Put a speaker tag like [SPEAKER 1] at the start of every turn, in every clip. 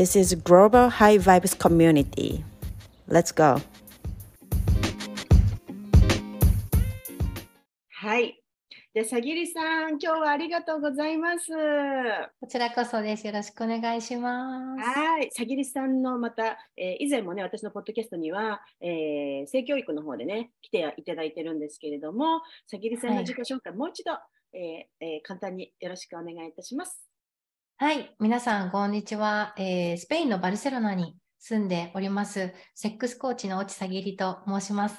[SPEAKER 1] This is Global High Vibes Community. Let's go! はい。で、さぎりさん、今日はありがとうございます。
[SPEAKER 2] こちらこそです。よろしくお願いします。
[SPEAKER 1] はい。さぎりさんのまた、えー、以前もね、私のポッドキャストには、えー、性教育の方でね、来ていただいてるんですけれども、さぎりさんの自己紹介、はい、もう一度、えーえー、簡単によろしくお願いいたします。
[SPEAKER 2] はい、皆さん、こんにちは、えー、スペインのバルセロナに住んでおります、セックスコーチの落ちさぎりと申します。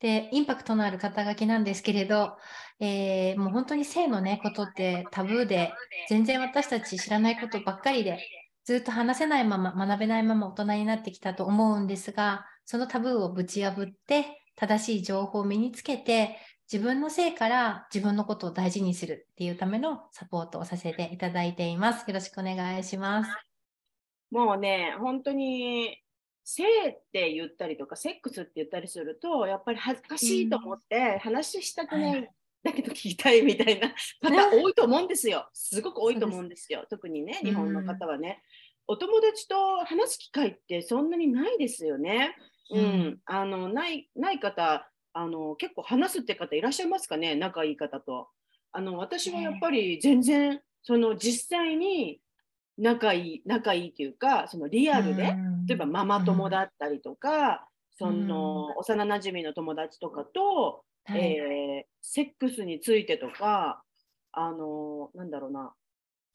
[SPEAKER 2] で、インパクトのある肩書きなんですけれど、えー、もう本当に性のね、ことってタブーで、全然私たち知らないことばっかりで、ずっと話せないまま、学べないまま大人になってきたと思うんですが、そのタブーをぶち破って、正しい情報を身につけて、自分のせいから自分のことを大事にするっていうためのサポートをさせていただいています。よろしくお願いします。
[SPEAKER 1] もうね、本当に性って言ったりとか、セックスって言ったりすると、やっぱり恥ずかしいと思って話したくない、うん、だけど聞きたいみたいな 方多いと思うんですよ。すごく多いと思うんですよ。特にね、日本の方はね。お友達と話す機会ってそんなにないですよね。うん、うん、あのないない方あの結構話すって方いらっしゃいますかね？仲いい方と。あの私はやっぱり全然その実際に仲いい仲いいというかそのリアルで例えばママ友だったりとか、その幼なじみの友達とかと、えー、セックスについてとかあのなんだろうな。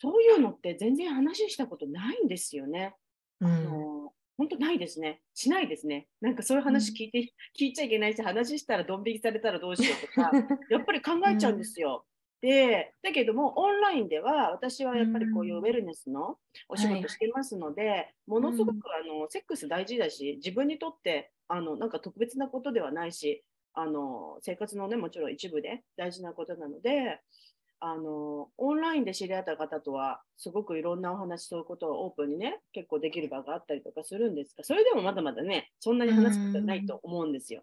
[SPEAKER 1] そういうのって全然話したことないんですよね。あの本当ないですね。しないですね。なんかそういう話聞いて、うん、聞いちゃいけないし、話したらドン引きされたらどうしようとか、やっぱり考えちゃうんですよ。うん、で、だけども、オンラインでは、私はやっぱりこういうウェルネスのお仕事してますので、はい、ものすごくあのセックス大事だし、自分にとってあのなんか特別なことではないし、あの生活のね、もちろん一部で大事なことなので、あのオンラインで知り合った方とはすごくいろんなお話そういうことをオープンにね結構できる場があったりとかするんですがそれでもまだまだねそんなに話すことはないと思うんですよ。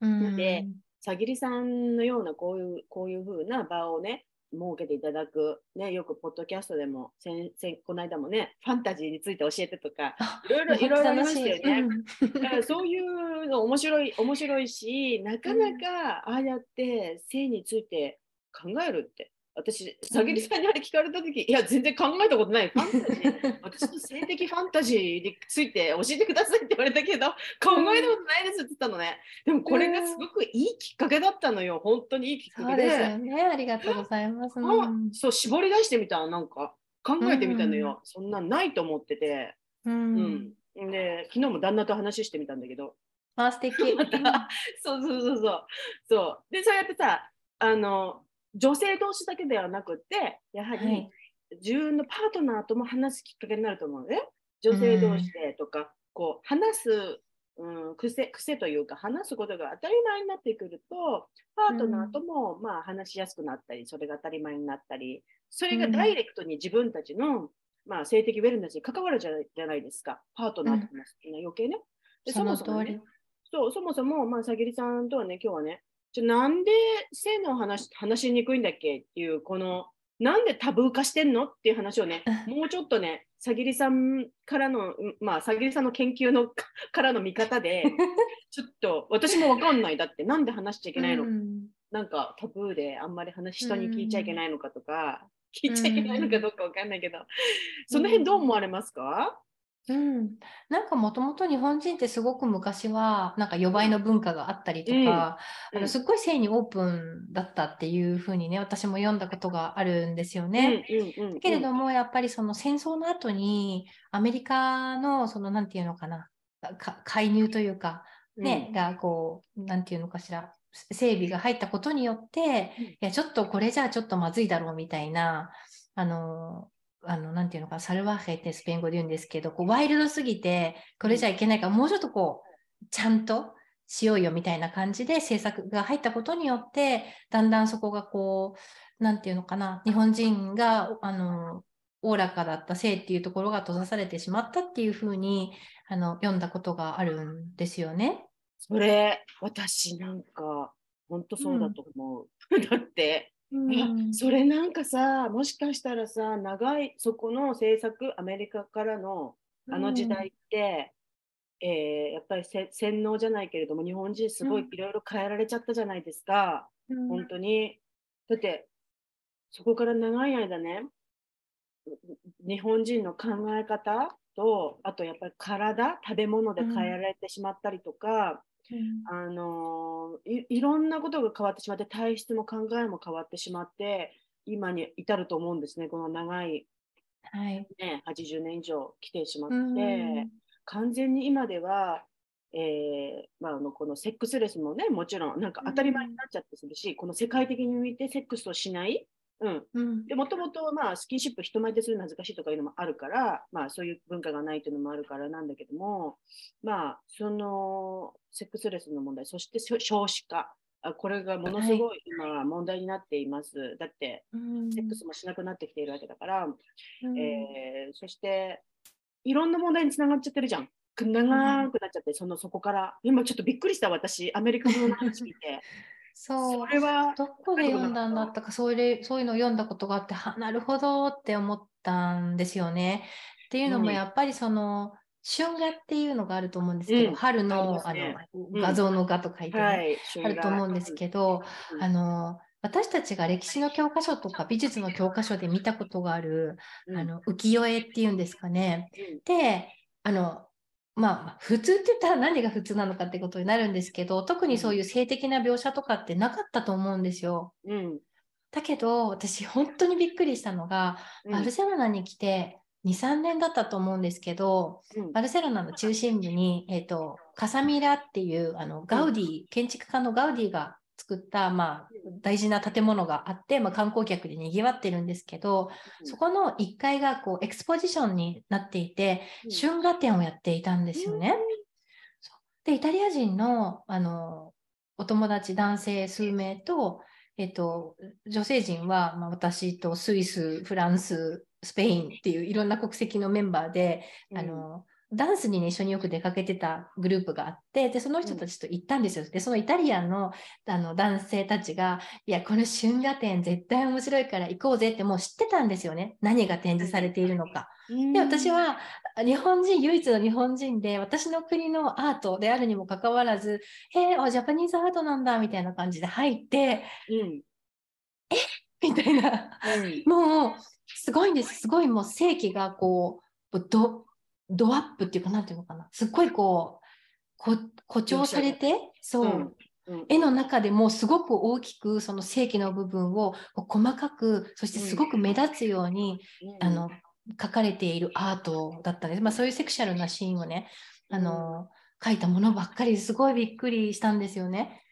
[SPEAKER 1] でさぎりさんのようなこういうこういう風な場をね設けていただく、ね、よくポッドキャストでも先先この間もねファンタジーについて教えてとかいろいろいろいろありましたよね。だからそういうの面白い面白いしなかなかああやって性について考えるって私、さぎりさんにあれ聞かれたとき、いや、全然考えたことない。ファンタジー、私の性的ファンタジーについて教えてくださいって言われたけど、考えたことないですって言ったのね。でも、これがすごくいいきっかけだったのよ。本当にいいきっかけで。
[SPEAKER 2] そうですよね。ありがとうございます。
[SPEAKER 1] うん、そう、絞り出してみたなんか、考えてみたのよ。そんなんないと思ってて。うん。うん、で、昨日も旦那と話してみたんだけど。
[SPEAKER 2] あ、素敵。
[SPEAKER 1] また、そうそうそうそう。そう。で、そうやってさ、あの、女性同士だけではなくてやはり自分のパートナーとも話すきっかけになると思うので、ね、女性同士でとか、こう話す、うん、癖癖というか話すことが当たり前になってくるとパートナーとも、まあ、話しやすくなったりそれが当たり前になったりそれがダイレクトに自分たちの、まあ、性的ウェルネスに関わるじゃじゃないですか。パートナーと話すっていうのは余計ね。でそもそも、ね、そうそもそも、まあ、さぎりさんとはね今日はねじゃなんで性の話話しにくいんだっけ？っていうこのなんでタブー化してんの？っていう話をね もうちょっとねさぎりさんからのまあさぎりさんの研究の からの見方で ちょっと私もわかんない。だってなんで話しちゃいけないの、うん、なんかタブーであんまり話人に聞いちゃいけないのかとか、うん、聞いちゃいけないのかどうかわかんないけど、うん、その辺どう思われますか、
[SPEAKER 2] うん、なんかもともと日本人ってすごく昔はなんか予売の文化があったりとか、うん、あのすっごい性にオープンだったっていうふうにね私も読んだことがあるんですよね。だけれどもやっぱりその戦争の後にアメリカのその何て言うのかな介入というかね、うん、がこう何て言うのかしら整備が入ったことによって、いやちょっとこれじゃあちょっとまずいだろうみたいなあのあの、なんていうのかな、サルワーヘってスペイン語で言うんですけど、こうワイルドすぎて、これじゃいけないから、もうちょっとこう、ちゃんとしようよみたいな感じで制作が入ったことによって、だんだんそこがこう、なんていうのかな、日本人が、あの、おおらかだった性っていうところが閉ざされてしまったっていうふうにあの読んだことがあるんですよね。
[SPEAKER 1] それ、私なんか、本当そうだと思う。うん、だって、うん、それなんかさ、もしかしたらさ、長い、そこの政策、アメリカからのあの時代って、うん、えー、やっぱり洗脳じゃないけれども、日本人すごいいろいろ変えられちゃったじゃないですか、うん、本当に。だって、そこから長い間ね、日本人の考え方と、あとやっぱり体、食べ物で変えられてしまったりとか、うん、あのいいろんなことが変わってしまって体質も考えも変わってしまって今に至ると思うんですねこの長い、
[SPEAKER 2] はい。
[SPEAKER 1] ね、80年以上来てしまって、うん、完全に今では、えーまあ、あのこのセックスレスもねもちろんなんか当たり前になっちゃってするし、うん、この世界的に見てセックスをしないうん、でもともと、まあ、スキンシップ人前でするの恥ずかしいとかいうのもあるから、まあ、そういう文化がないというのもあるからなんだけども、まあ、そのセックスレスの問題、そして少子化、あこれがものすごい今問題になっています。はい、だって、セックスもしなくなってきているわけだから、うん、えー、そしていろんな問題につながっちゃってるじゃん。長くなっちゃって、そのそこから、今ちょっとびっくりした、私、アメリカの話聞いて。
[SPEAKER 2] そう。それはどこで読んだんだったか、そういうそういうのを読んだことがあって、はなるほどって思ったんですよね。っていうのも、やっぱりその、春画っていうのがあると思うんですけど、うん、春のあ、ね、の画像の画と書いて、ねはい、あると思うんですけど、うん、あの私たちが歴史の教科書とか美術の教科書で見たことがある、うん、あの浮世絵っていうんですかね。であのまあ、普通って言ったら何が普通なのかってことになるんですけど、特にそういう性的な描写とかってなかったと思うんです
[SPEAKER 1] よ。うん、
[SPEAKER 2] だけど、私、本当にびっくりしたのが、うん、バルセロナに来て2、3年だったと思うんですけど、うん、バルセロナの中心部に、えーと、カサミラっていうあのガウディ、建築家のガウディが作った、まあ、大事な建物があって、まあ、観光客でにぎわってるんですけど、そこの1階がこうエクスポジションになっていて、春画展をやっていたんですよね。で、イタリア人のあのお友達男性数名と、えっと、女性陣は、まあ、私とスイス、フランス、スペインっていういろんな国籍のメンバーで、うん、あのダンスにね、一緒によく出かけてたグループがあって、で、その人たちと行ったんですよ。で、そのイタリアンのあの男性たちが、いや、この春画展絶対面白いから行こうぜってもう知ってたんですよね。何が展示されているのか。で、私は日本人、唯一の日本人で、私の国のアートであるにもかかわらず、へえ、ジャパニーズアートなんだ、みたいな感じで入って、うん、え？みたいな、うん、もう、すごいんです。すごいもう世紀がこう、どドアップっていうか、なんていうのかな。すっごいこう、こ誇張されて、そう、うん、絵の中でもすごく大きくその正規の部分を細かく、そしてすごく目立つように、うん、あの、描かれているアートだったんです。まあそういうセクシャルなシーンをね、あの、描いたものばっかりすごいびっくりしたんですよね。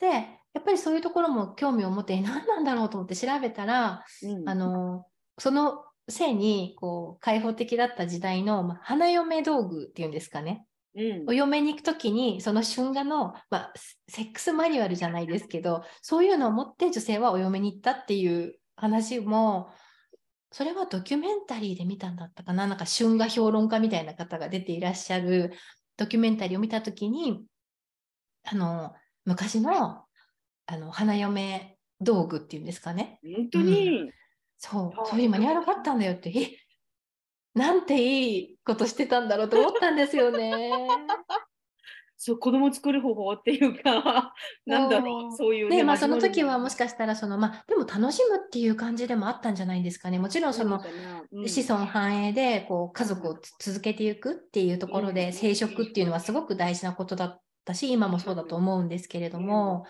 [SPEAKER 2] で、やっぱりそういうところも興味を持って何なんだろうと思って調べたら、うん、あのその性にこう開放的だった時代の、まあ、花嫁道具っていうんですかね。うん、お嫁に行く時にその春画の、まあ、セックスマニュアルじゃないですけどそういうのを持って女性はお嫁に行ったっていう話もそれはドキュメンタリーで見たんだったかななんか春画評論家みたいな方が出ていらっしゃるドキュメンタリーを見た時にあの昔のあの花嫁道具っていうんですかね。
[SPEAKER 1] 本当に、うん
[SPEAKER 2] そう、そう。いうマニュアルがあったんだよって、え？なんていいことしてたんだろうと思ったんですよね。
[SPEAKER 1] そう子供作る方法っていうか、なんだろう、そういう
[SPEAKER 2] ね。まあ、その時はもしかしたらその、まあ、でも楽しむっていう感じでもあったんじゃないですかね。もちろんその、うん、子孫繁栄でこう家族を続けていくっていうところで、生殖っていうのはすごく大事なことだったし、今もそうだと思うんですけれども、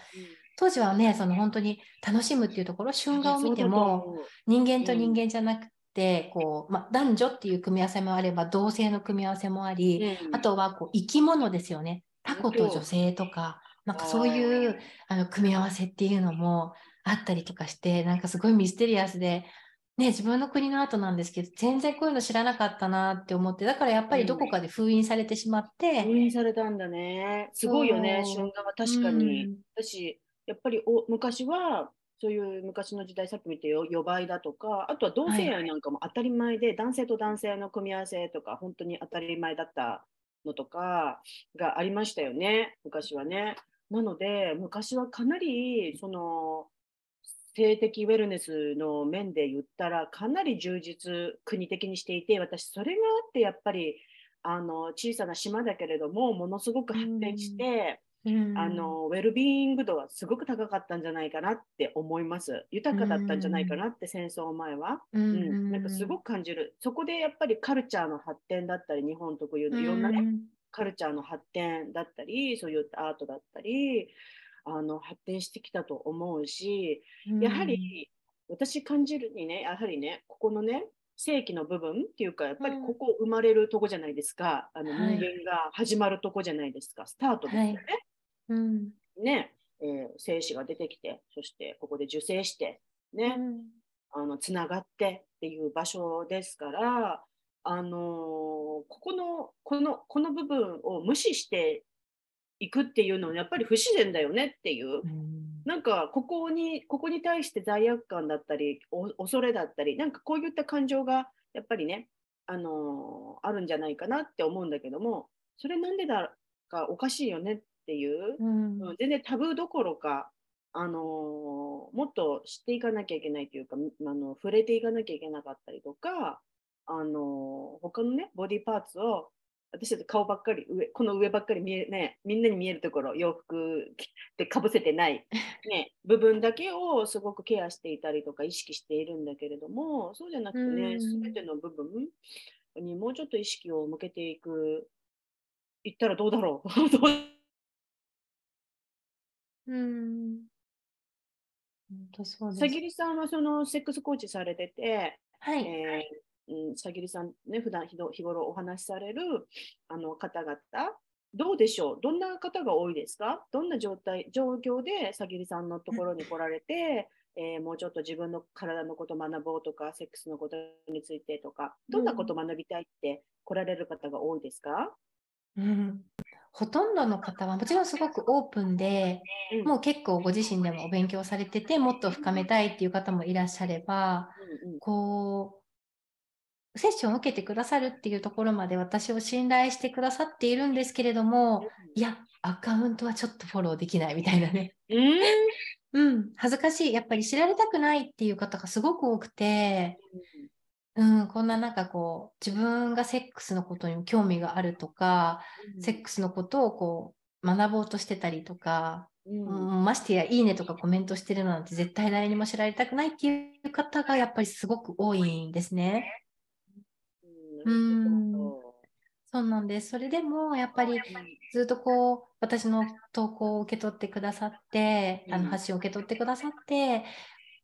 [SPEAKER 2] 当時はね、その本当に楽しむっていうところ、春画を見ても、人間と人間じゃなくて、こう、まあ、男女っていう組み合わせもあれば、同性の組み合わせもあり、あとはこう生き物ですよね。タコと女性とか、なんかそういうあの組み合わせっていうのもあったりとかして、なんかすごいミステリアスで、ね、自分の国のアートなんですけど、全然こういうの知らなかったなって思って、だからやっぱりどこかで封印されてしまって。
[SPEAKER 1] 封印されたんだね。すごいよね、春画は確かに。うん、私、やっぱりお昔は、そういう昔の時代、さっき見てよ、予売だとか、あとは同性愛なんかも当たり前で、はい、男性と男性の組み合わせとか、本当に当たり前だったのとかがありましたよね、昔はね。なので、昔はかなり、その、性的ウェルネスの面で言ったらかなり充実国的にしていて私それがあってやっぱりあの小さな島だけれどもものすごく発展して、うん、あのウェルビーイング度はすごく高かったんじゃないかなって思います。豊かだったんじゃないかなって、戦争前は、うん、うん、なんかすごく感じる。そこでやっぱりカルチャーの発展だったり日本特有のいろんなね、カルチャーの発展だったりそういったアートだったりあの発展してきたと思うし、やはり私感じるにね、やはりね、ここのね、正規の部分っていうか、やっぱりここ生まれるとこじゃないですか、うん、あの人間が始まるとこじゃないですか、はい、スタートですよね。はいうん、ね、えー、精子が出てきて、そしてここで受精して、ね、うん、あのつながってっていう場所ですから、あのー、ここのこのこの部分を無視していくっていうのはやっぱり不自然だよねっていう、うん、なんかここにここに対して罪悪感だったり恐れだったりなんかこういった感情がやっぱりね、あのー、あるんじゃないかなって思うんだけどもそれなんでだかおかしいよねっていう、うん、全然タブーどころか、あのー、もっと知っていかなきゃいけないというかあの触れていかなきゃいけなかったりとか、あのー、他のねボディパーツを私たち顔ばっかり上この上ばっかり見え、ね、みんなに見えるところ洋服でかぶせてない、ね、部分だけをすごくケアしていたりとか意識しているんだけれどもそうじゃなくてね全ての部分にもうちょっと意識を向けていくいったらどうだろう
[SPEAKER 2] う？ん。
[SPEAKER 1] そうです。さぎりさんはそのセックスコーチされてて、
[SPEAKER 2] はい。え
[SPEAKER 1] ーうん、さぎりさんね、普段日頃お話しされるあの方々、どうでしょう？どんな方が多いですか？どんな状態、状況でさぎりさんのところに来られて、えー、もうちょっと自分の体のこと学ぼうとか、セックスのことについてとか、どんなこと学びたいって来られる方が多いですか、
[SPEAKER 2] うん、ほとんどの方はもちろんすごくオープンで、うん、もう結構ご自身でもお勉強されててもっと深めたいっていう方もいらっしゃれば、こうセッションを受けてくださるっていうところまで私を信頼してくださっているんですけれども、いや、アカウントはちょっとフォローできないみたいなね。うん、恥ずかしい。やっぱり知られたくないっていう方がすごく多くて、うん、こんななんかこう、自分がセックスのことに興味があるとか、うん、セックスのことをこう、学ぼうとしてたりとか、うん、ましてや、いいねとかコメントしてるなんて絶対誰にも知られたくないっていう方がやっぱりすごく多いんですね。うん、そうなんです。それでもやっぱりずっとこう私の投稿を受け取ってくださって、あの発信を受け取ってくださって、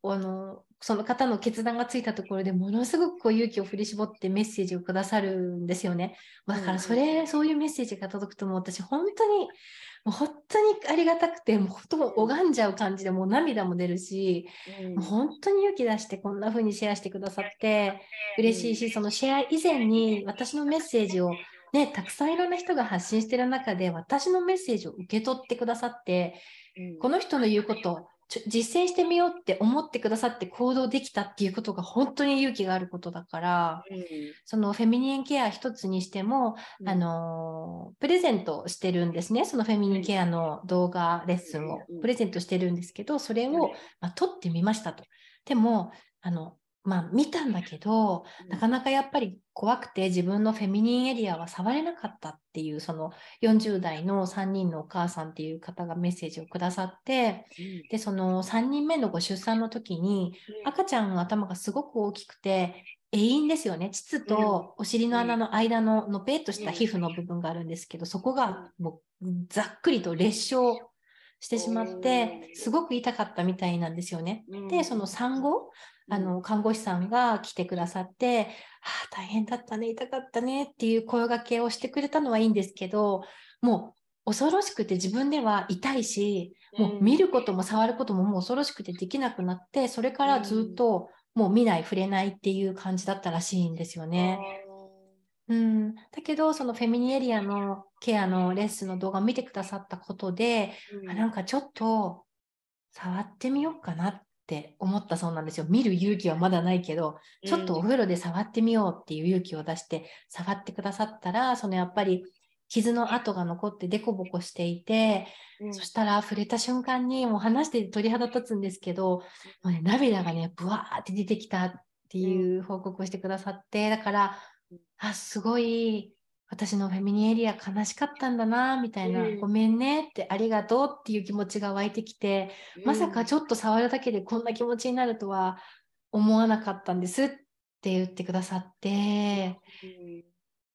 [SPEAKER 2] あのその方の決断がついたところでものすごくこう勇気を振り絞ってメッセージをくださるんですよね。だからそれ、そういうメッセージが届くともう私本当にもう本当にありがたくてもうほとんど拝んじゃう感じでもう涙も出るし、うん、本当に勇気出してこんな風にシェアしてくださって嬉しいし、そのシェア以前に私のメッセージをね、たくさんいろんな人が発信してる中で私のメッセージを受け取ってくださって、うん、この人の言うこと実践してみようって思ってくださって行動できたっていうことが本当に勇気があることだから、うん、そのフェミニンケア一つにしても、うん、あのプレゼントしてるんですね。そのフェミニンケアの動画レッスンをプレゼントしてるんですけどそれを、まあ、撮ってみましたと。でもあのまあ見たんだけど、なかなかやっぱり怖くて自分のフェミニンエリアは触れなかったっていうその40代の3人のお母さんっていう方がメッセージをくださって、でその3人目のご出産の時に赤ちゃんの頭がすごく大きくて栄陰ですよね。膣とお尻の穴の間ののぺっとした皮膚の部分があるんですけどそこがもうざっくりと裂傷してしまってすごく痛かったみたいなんですよね。でその産後あの看護師さんが来てくださって「ああ大変だったね痛かったね」っていう声がけをしてくれたのはいいんですけどもう恐ろしくて自分では痛いしもう見ることも触ることももう恐ろしくてできなくなってそれからずっともう見ない触れないっていう感じだったらしいんですよね。うん、だけどそのフェミニエリアのケアのレッスンの動画を見てくださったことで、うん、あなんかちょっと触ってみようかなって思ったそうなんですよ。見る勇気はまだないけど、ちょっとお風呂で触ってみようっていう勇気を出して触ってくださったら、そのやっぱり傷の跡が残ってデコボコしていて、うん、そしたら触れた瞬間にもう話して鳥肌立つんですけど、もうね、涙がね、ブワーって出てきたっていう報告をしてくださって、だから、あ、すごい。私のフェミニエリア悲しかったんだな、みたいな、うん、ごめんねってありがとうっていう気持ちが湧いてきて、うん、まさかちょっと触るだけでこんな気持ちになるとは思わなかったんですって言ってくださって、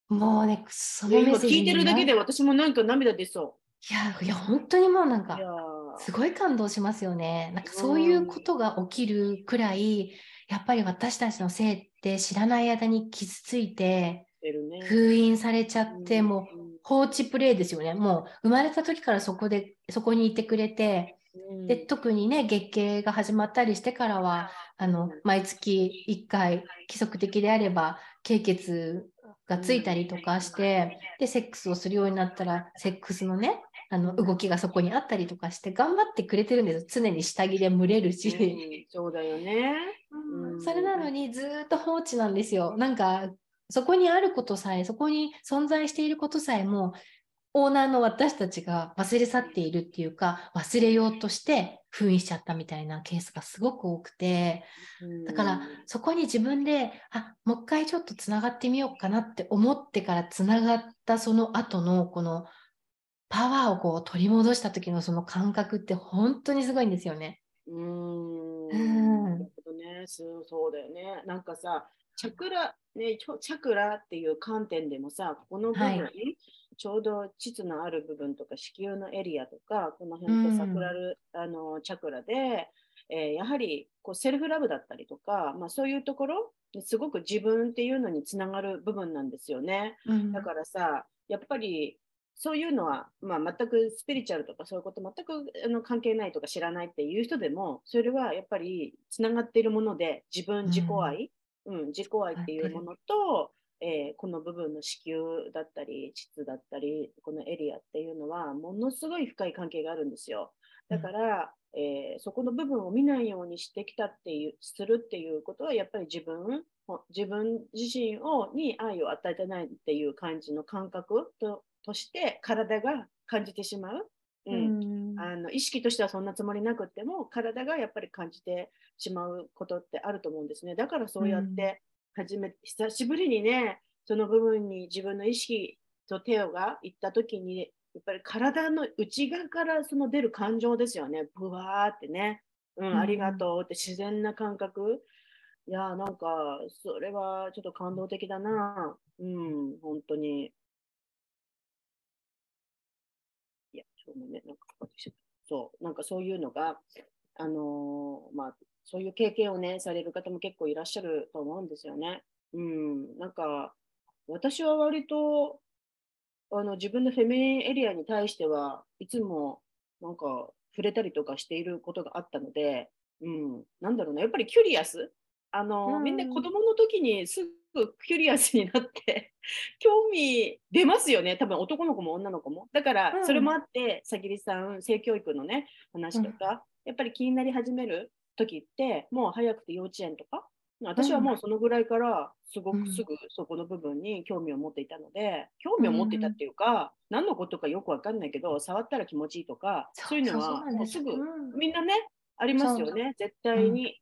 [SPEAKER 2] もうね、そ
[SPEAKER 1] のメッセージ聞いてるだけで私もなんか涙出そ
[SPEAKER 2] う。いや、いや、本当にもうなんか、すごい感動しますよね。なんかそういうことが起きるくらい、やっぱり私たちの性って知らない間に傷ついて、封印されちゃって、もう放置プレイですよね。もう生まれた時からそこで、そこにいてくれて、で特にね月経が始まったりしてからはあの毎月1回規則的であれば経血がついたりとかして、で、セックスをするようになったら、セックスのね、あの動きがそこにあったりとかして頑張ってくれてるんです常に下着で蒸れるし、う
[SPEAKER 1] ん、そうだよね、
[SPEAKER 2] うん、それなのにずっと放置なんですよ。なんかそこにあることさえそこに存在していることさえもオーナーの私たちが忘れ去っているっていうか忘れようとして封印しちゃったみたいなケースがすごく多くて。だからそこに自分であもう一回ちょっとつながってみようかなって思ってからつながったその後のこのパワーをこう取り戻した時のその感覚って本当にすごいんですよね。
[SPEAKER 1] うん。なるほどねそうだよね。なんかさチャクラねチャクラっていう観点でもさこの部分、はい、ちょうど膣のある部分とか子宮のエリアとかこの辺ってサクラル、うん、あのチャクラで、えー、やはりこうセルフラブだったりとか、まあ、そういうところすごく自分っていうのにつながる部分なんですよね。うん、だからさやっぱりそういうのは、まあ、全くスピリチュアルとかそういうこと全くあの関係ないとか知らないっていう人でもそれはやっぱりつながっているもので自分自己愛、うん、うん、自己愛っていうものと、えー、この部分の子宮だったり膣だったりこのエリアっていうのはものすごい深い関係があるんですよ。だから、うん、えー、そこの部分を見ないようにしてきたっていうするっていうことはやっぱり自分自分自身をに愛を与えてないっていう感じの感覚ととして体が感じてしまう、うん、うん、あの意識としてはそんなつもりなくっても体がやっぱり感じてしまうことってあると思うんですね。だからそうやって初め久しぶりにねその部分に自分の意識と手をが行った時にやっぱり体の内側からその出る感情ですよね。ブワーってね、うん、ありがとうって自然な感覚。いやなんかそれはちょっと感動的だな。うん本当にいやちょうどねなんかそうなんかそういうのがあのー、まあそういう経験をね、される方も結構いらっしゃると思うんですよね。うん、なんか、私は割と、あの、自分の feminine area に対してはいつも、なんか、触れたりとかしていることがあったので、うん、なんだろうな、やっぱり curious？あの、うん、みんな子供の時にすぐ curious になって 興味出ますよね。多分男の子も女の子も。だからそれもあって、さぎりさん性教育のね話とか、うん、やっぱり気になり始める時ってもう早くて幼稚園とか私はもうそのぐらいからすごくすぐそこの部分に興味を持っていたので、興味を持っていたっていうか、何のことかよくわかんないけど触ったら気持ちいいとかそういうのはもうすぐみんなねありますよね。絶対に、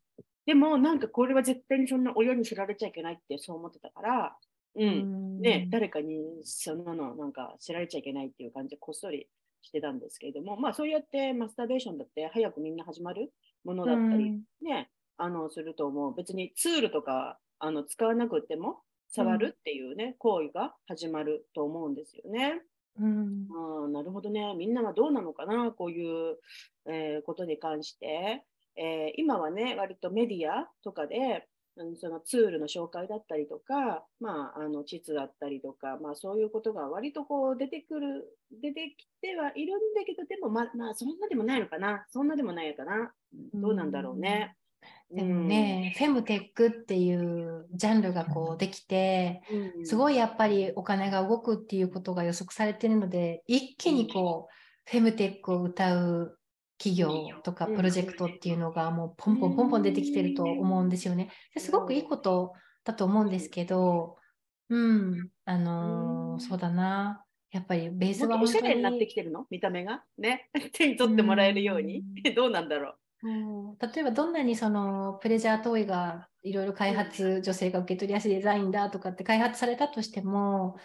[SPEAKER 1] でもなんかこれは絶対にそんな親に知られちゃいけないってそう思ってたからうん、ね誰かにそんなのなんか知られちゃいけないっていう感じでこっそりしてたんですけれどもまあそうやってマスターベーションだって早くみんな始まるものだったり、ね、あのすると思う。別にツールとかあの使わなくても触るっていうね、行為が始まると思うんですよね。うん、あなるほどね。みんなはどうなのかな、こういう、えー、ことに関して。えー、今はね、割とメディアとかで、そのツールの紹介だったりとか、まあ、あの地図だったりとか、まあ、そういうことが割とこう出てくる、出てきてはいるんだけど、でもま、まあ、そんなでもないのかな、そんなでもないのかな、どうなんだろうね。
[SPEAKER 2] でもね、フェムテックっていうジャンルがこうできて、すご
[SPEAKER 1] い。
[SPEAKER 2] いやっぱりお金が動くっていうことが予測されているので、一気にこう、フェムテックを歌う企業とか
[SPEAKER 1] うん
[SPEAKER 2] プロジェクトっていうのがもうポンポンポンポン出てきてると思うんですよね。ですごくいいことだと思うんですけど、うん、あのー
[SPEAKER 1] うん
[SPEAKER 2] そうだな。やっぱりベースは
[SPEAKER 1] おしゃれになって
[SPEAKER 2] に
[SPEAKER 1] きてるの？見た目が？ね。手に取ってもらえるように？どうなんだろう？
[SPEAKER 2] うん例えばどんなにそのプレジャートイがいろいろ開発、女性が受け取りやすいデザインだとかって開発されたとしても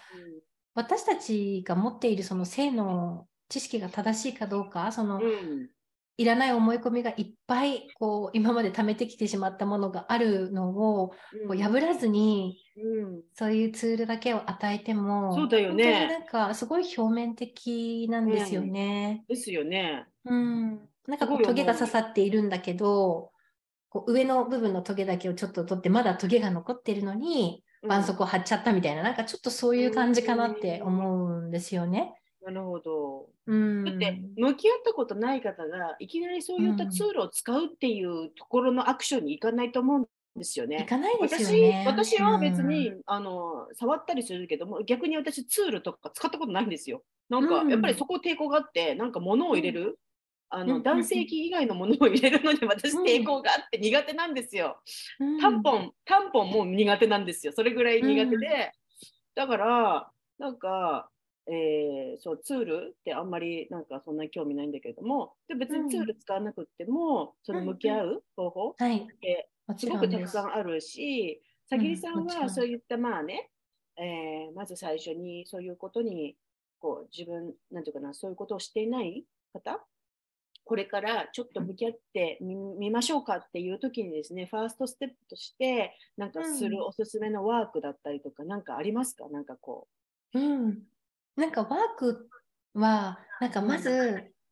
[SPEAKER 2] 私たちが持っているその性の知識が正しいかどうかその、
[SPEAKER 1] うん。
[SPEAKER 2] いらない思い込みがいっぱいこう今まで貯めてきてしまったものがあるのをこう破らずに
[SPEAKER 1] うん。
[SPEAKER 2] そういうツールだけを与えても
[SPEAKER 1] そうだよね
[SPEAKER 2] 本当になんかすごい表面的なんですよね。
[SPEAKER 1] ですよね。
[SPEAKER 2] うん、なんかこ
[SPEAKER 1] う
[SPEAKER 2] うトゲが刺さっているんだけどこう上の部分のトゲだけをちょっと取ってまだトゲが残ってるのに絆創膏を貼っちゃったみたいな、なんかちょっとそういう感じかなって思うんですよね。
[SPEAKER 1] なるほど。
[SPEAKER 2] うん、
[SPEAKER 1] だって向き合ったことない方がいきなりそういったツールを使うっていうところのアクションに行かないと思うんですよね。
[SPEAKER 2] いかないですよ
[SPEAKER 1] 私
[SPEAKER 2] ね。
[SPEAKER 1] 私は別に、
[SPEAKER 2] うん
[SPEAKER 1] あの触ったりするけども逆に私ツールとか使ったことないんですよ。なんか、
[SPEAKER 2] うん
[SPEAKER 1] やっぱりそこ抵抗があってなんか物を入れる、あの
[SPEAKER 2] うん
[SPEAKER 1] 男性器以外のものを入れるのに私
[SPEAKER 2] うん
[SPEAKER 1] 抵抗があって苦手なんですよ。
[SPEAKER 2] うん
[SPEAKER 1] タンポン、タンポンも苦手なんですよ。それぐらい苦手で。だから、なんか、えーそう、ツールってあんまりなんかそんなに興味ないんだけれども、で別にツール使わなくっても、その向き合う方法
[SPEAKER 2] はい、
[SPEAKER 1] って
[SPEAKER 2] も
[SPEAKER 1] す。ごくたく。さんあるし、さぎりさんはそういったまあね、えーまず最初にそういうことに、こう自分、なんていうかな、そういうことをしていない方、これからちょっと向き合ってみみましょうかっていう時にですね、ファーストステップとして、なんかす
[SPEAKER 2] うん。
[SPEAKER 1] るおすすめのワークだったりとか、なんかありますか？なんかこ
[SPEAKER 2] うん、なんかワークはなんかまず、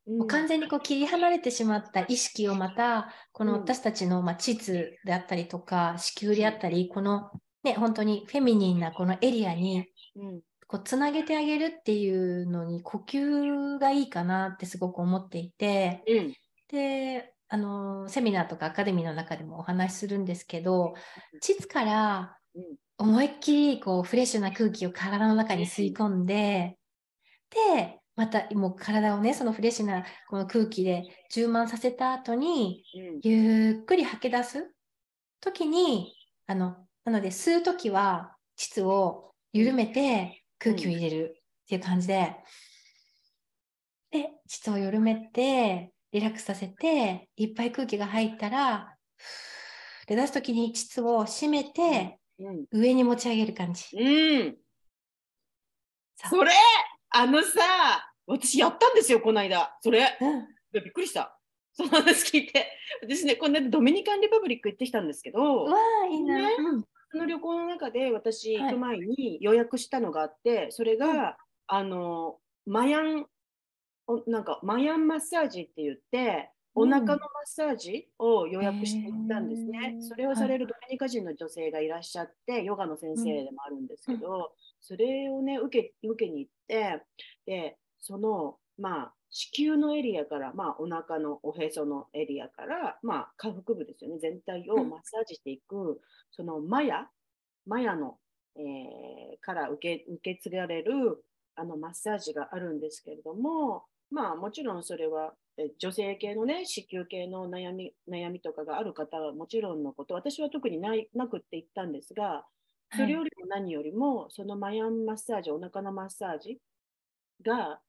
[SPEAKER 1] う。うん。
[SPEAKER 2] 完全にこう切り離れてしまった意識をまたこの
[SPEAKER 1] うん。
[SPEAKER 2] 私たちのまあ膣であったりとか子宮であったりこのね本当にフェミニンなこのエリアに
[SPEAKER 1] うん。
[SPEAKER 2] こうつなげてあげるっていうのに呼吸がいいかなってすごく思っていて
[SPEAKER 1] うん。
[SPEAKER 2] であのセミナーとかアカデミーの中でもお話しするんですけど膣から
[SPEAKER 1] うん。
[SPEAKER 2] 思いっきりこうフレッシュな空気を体の中に吸い込んで、で、またもう体をね、そのフレッシュなこの空気で充満させた後に、
[SPEAKER 1] うん。
[SPEAKER 2] ゆっくり吐き出す時に、あの、なので吸う時は膣を緩めて空気を入れるっていう感じで、で、膣を緩めて、リラックスさせて、いっぱい空気が入ったら、で出す時に膣を締めて、
[SPEAKER 1] うん。
[SPEAKER 2] 上に持ち上げる感じ。
[SPEAKER 1] うん、
[SPEAKER 2] そ
[SPEAKER 1] れあのさ、私やったんですよ、この間。それ。
[SPEAKER 2] うん
[SPEAKER 1] びっくりした。その話聞いて。私ね、この間ドミニカンリパブリック行ってきたんですけど、
[SPEAKER 2] うわあ、いいな。
[SPEAKER 1] ね
[SPEAKER 2] うん
[SPEAKER 1] その旅行の中で私
[SPEAKER 2] はい
[SPEAKER 1] 行く前に予約したのがあって、それが、
[SPEAKER 2] うん
[SPEAKER 1] あのマヤンおなんかマヤンマッサージって言ってお
[SPEAKER 2] うん。
[SPEAKER 1] 腹のマッサージを予約して行ったんですね。
[SPEAKER 2] へー。
[SPEAKER 1] それをされるドミニカ人の女性がいらっしゃって、ヨガの先生でもあるんですけど、それをね受け受けに行ってでそのまあ子宮のエリアから、まあ、お腹のおへそのエリアから、まあ、下腹部ですよね。全体を
[SPEAKER 2] うん。
[SPEAKER 1] マッサージしていく、そのマヤマヤの、えーから受け受け継がれるあのマッサージがあるんですけれども、まあ、もちろんそれはえ女性系のね子宮系の悩み悩みとかがある方はもちろんのこと私は特にないなくって言ったんですがそれよりも何よりもそのマヤンマッサージお腹のマッサージが、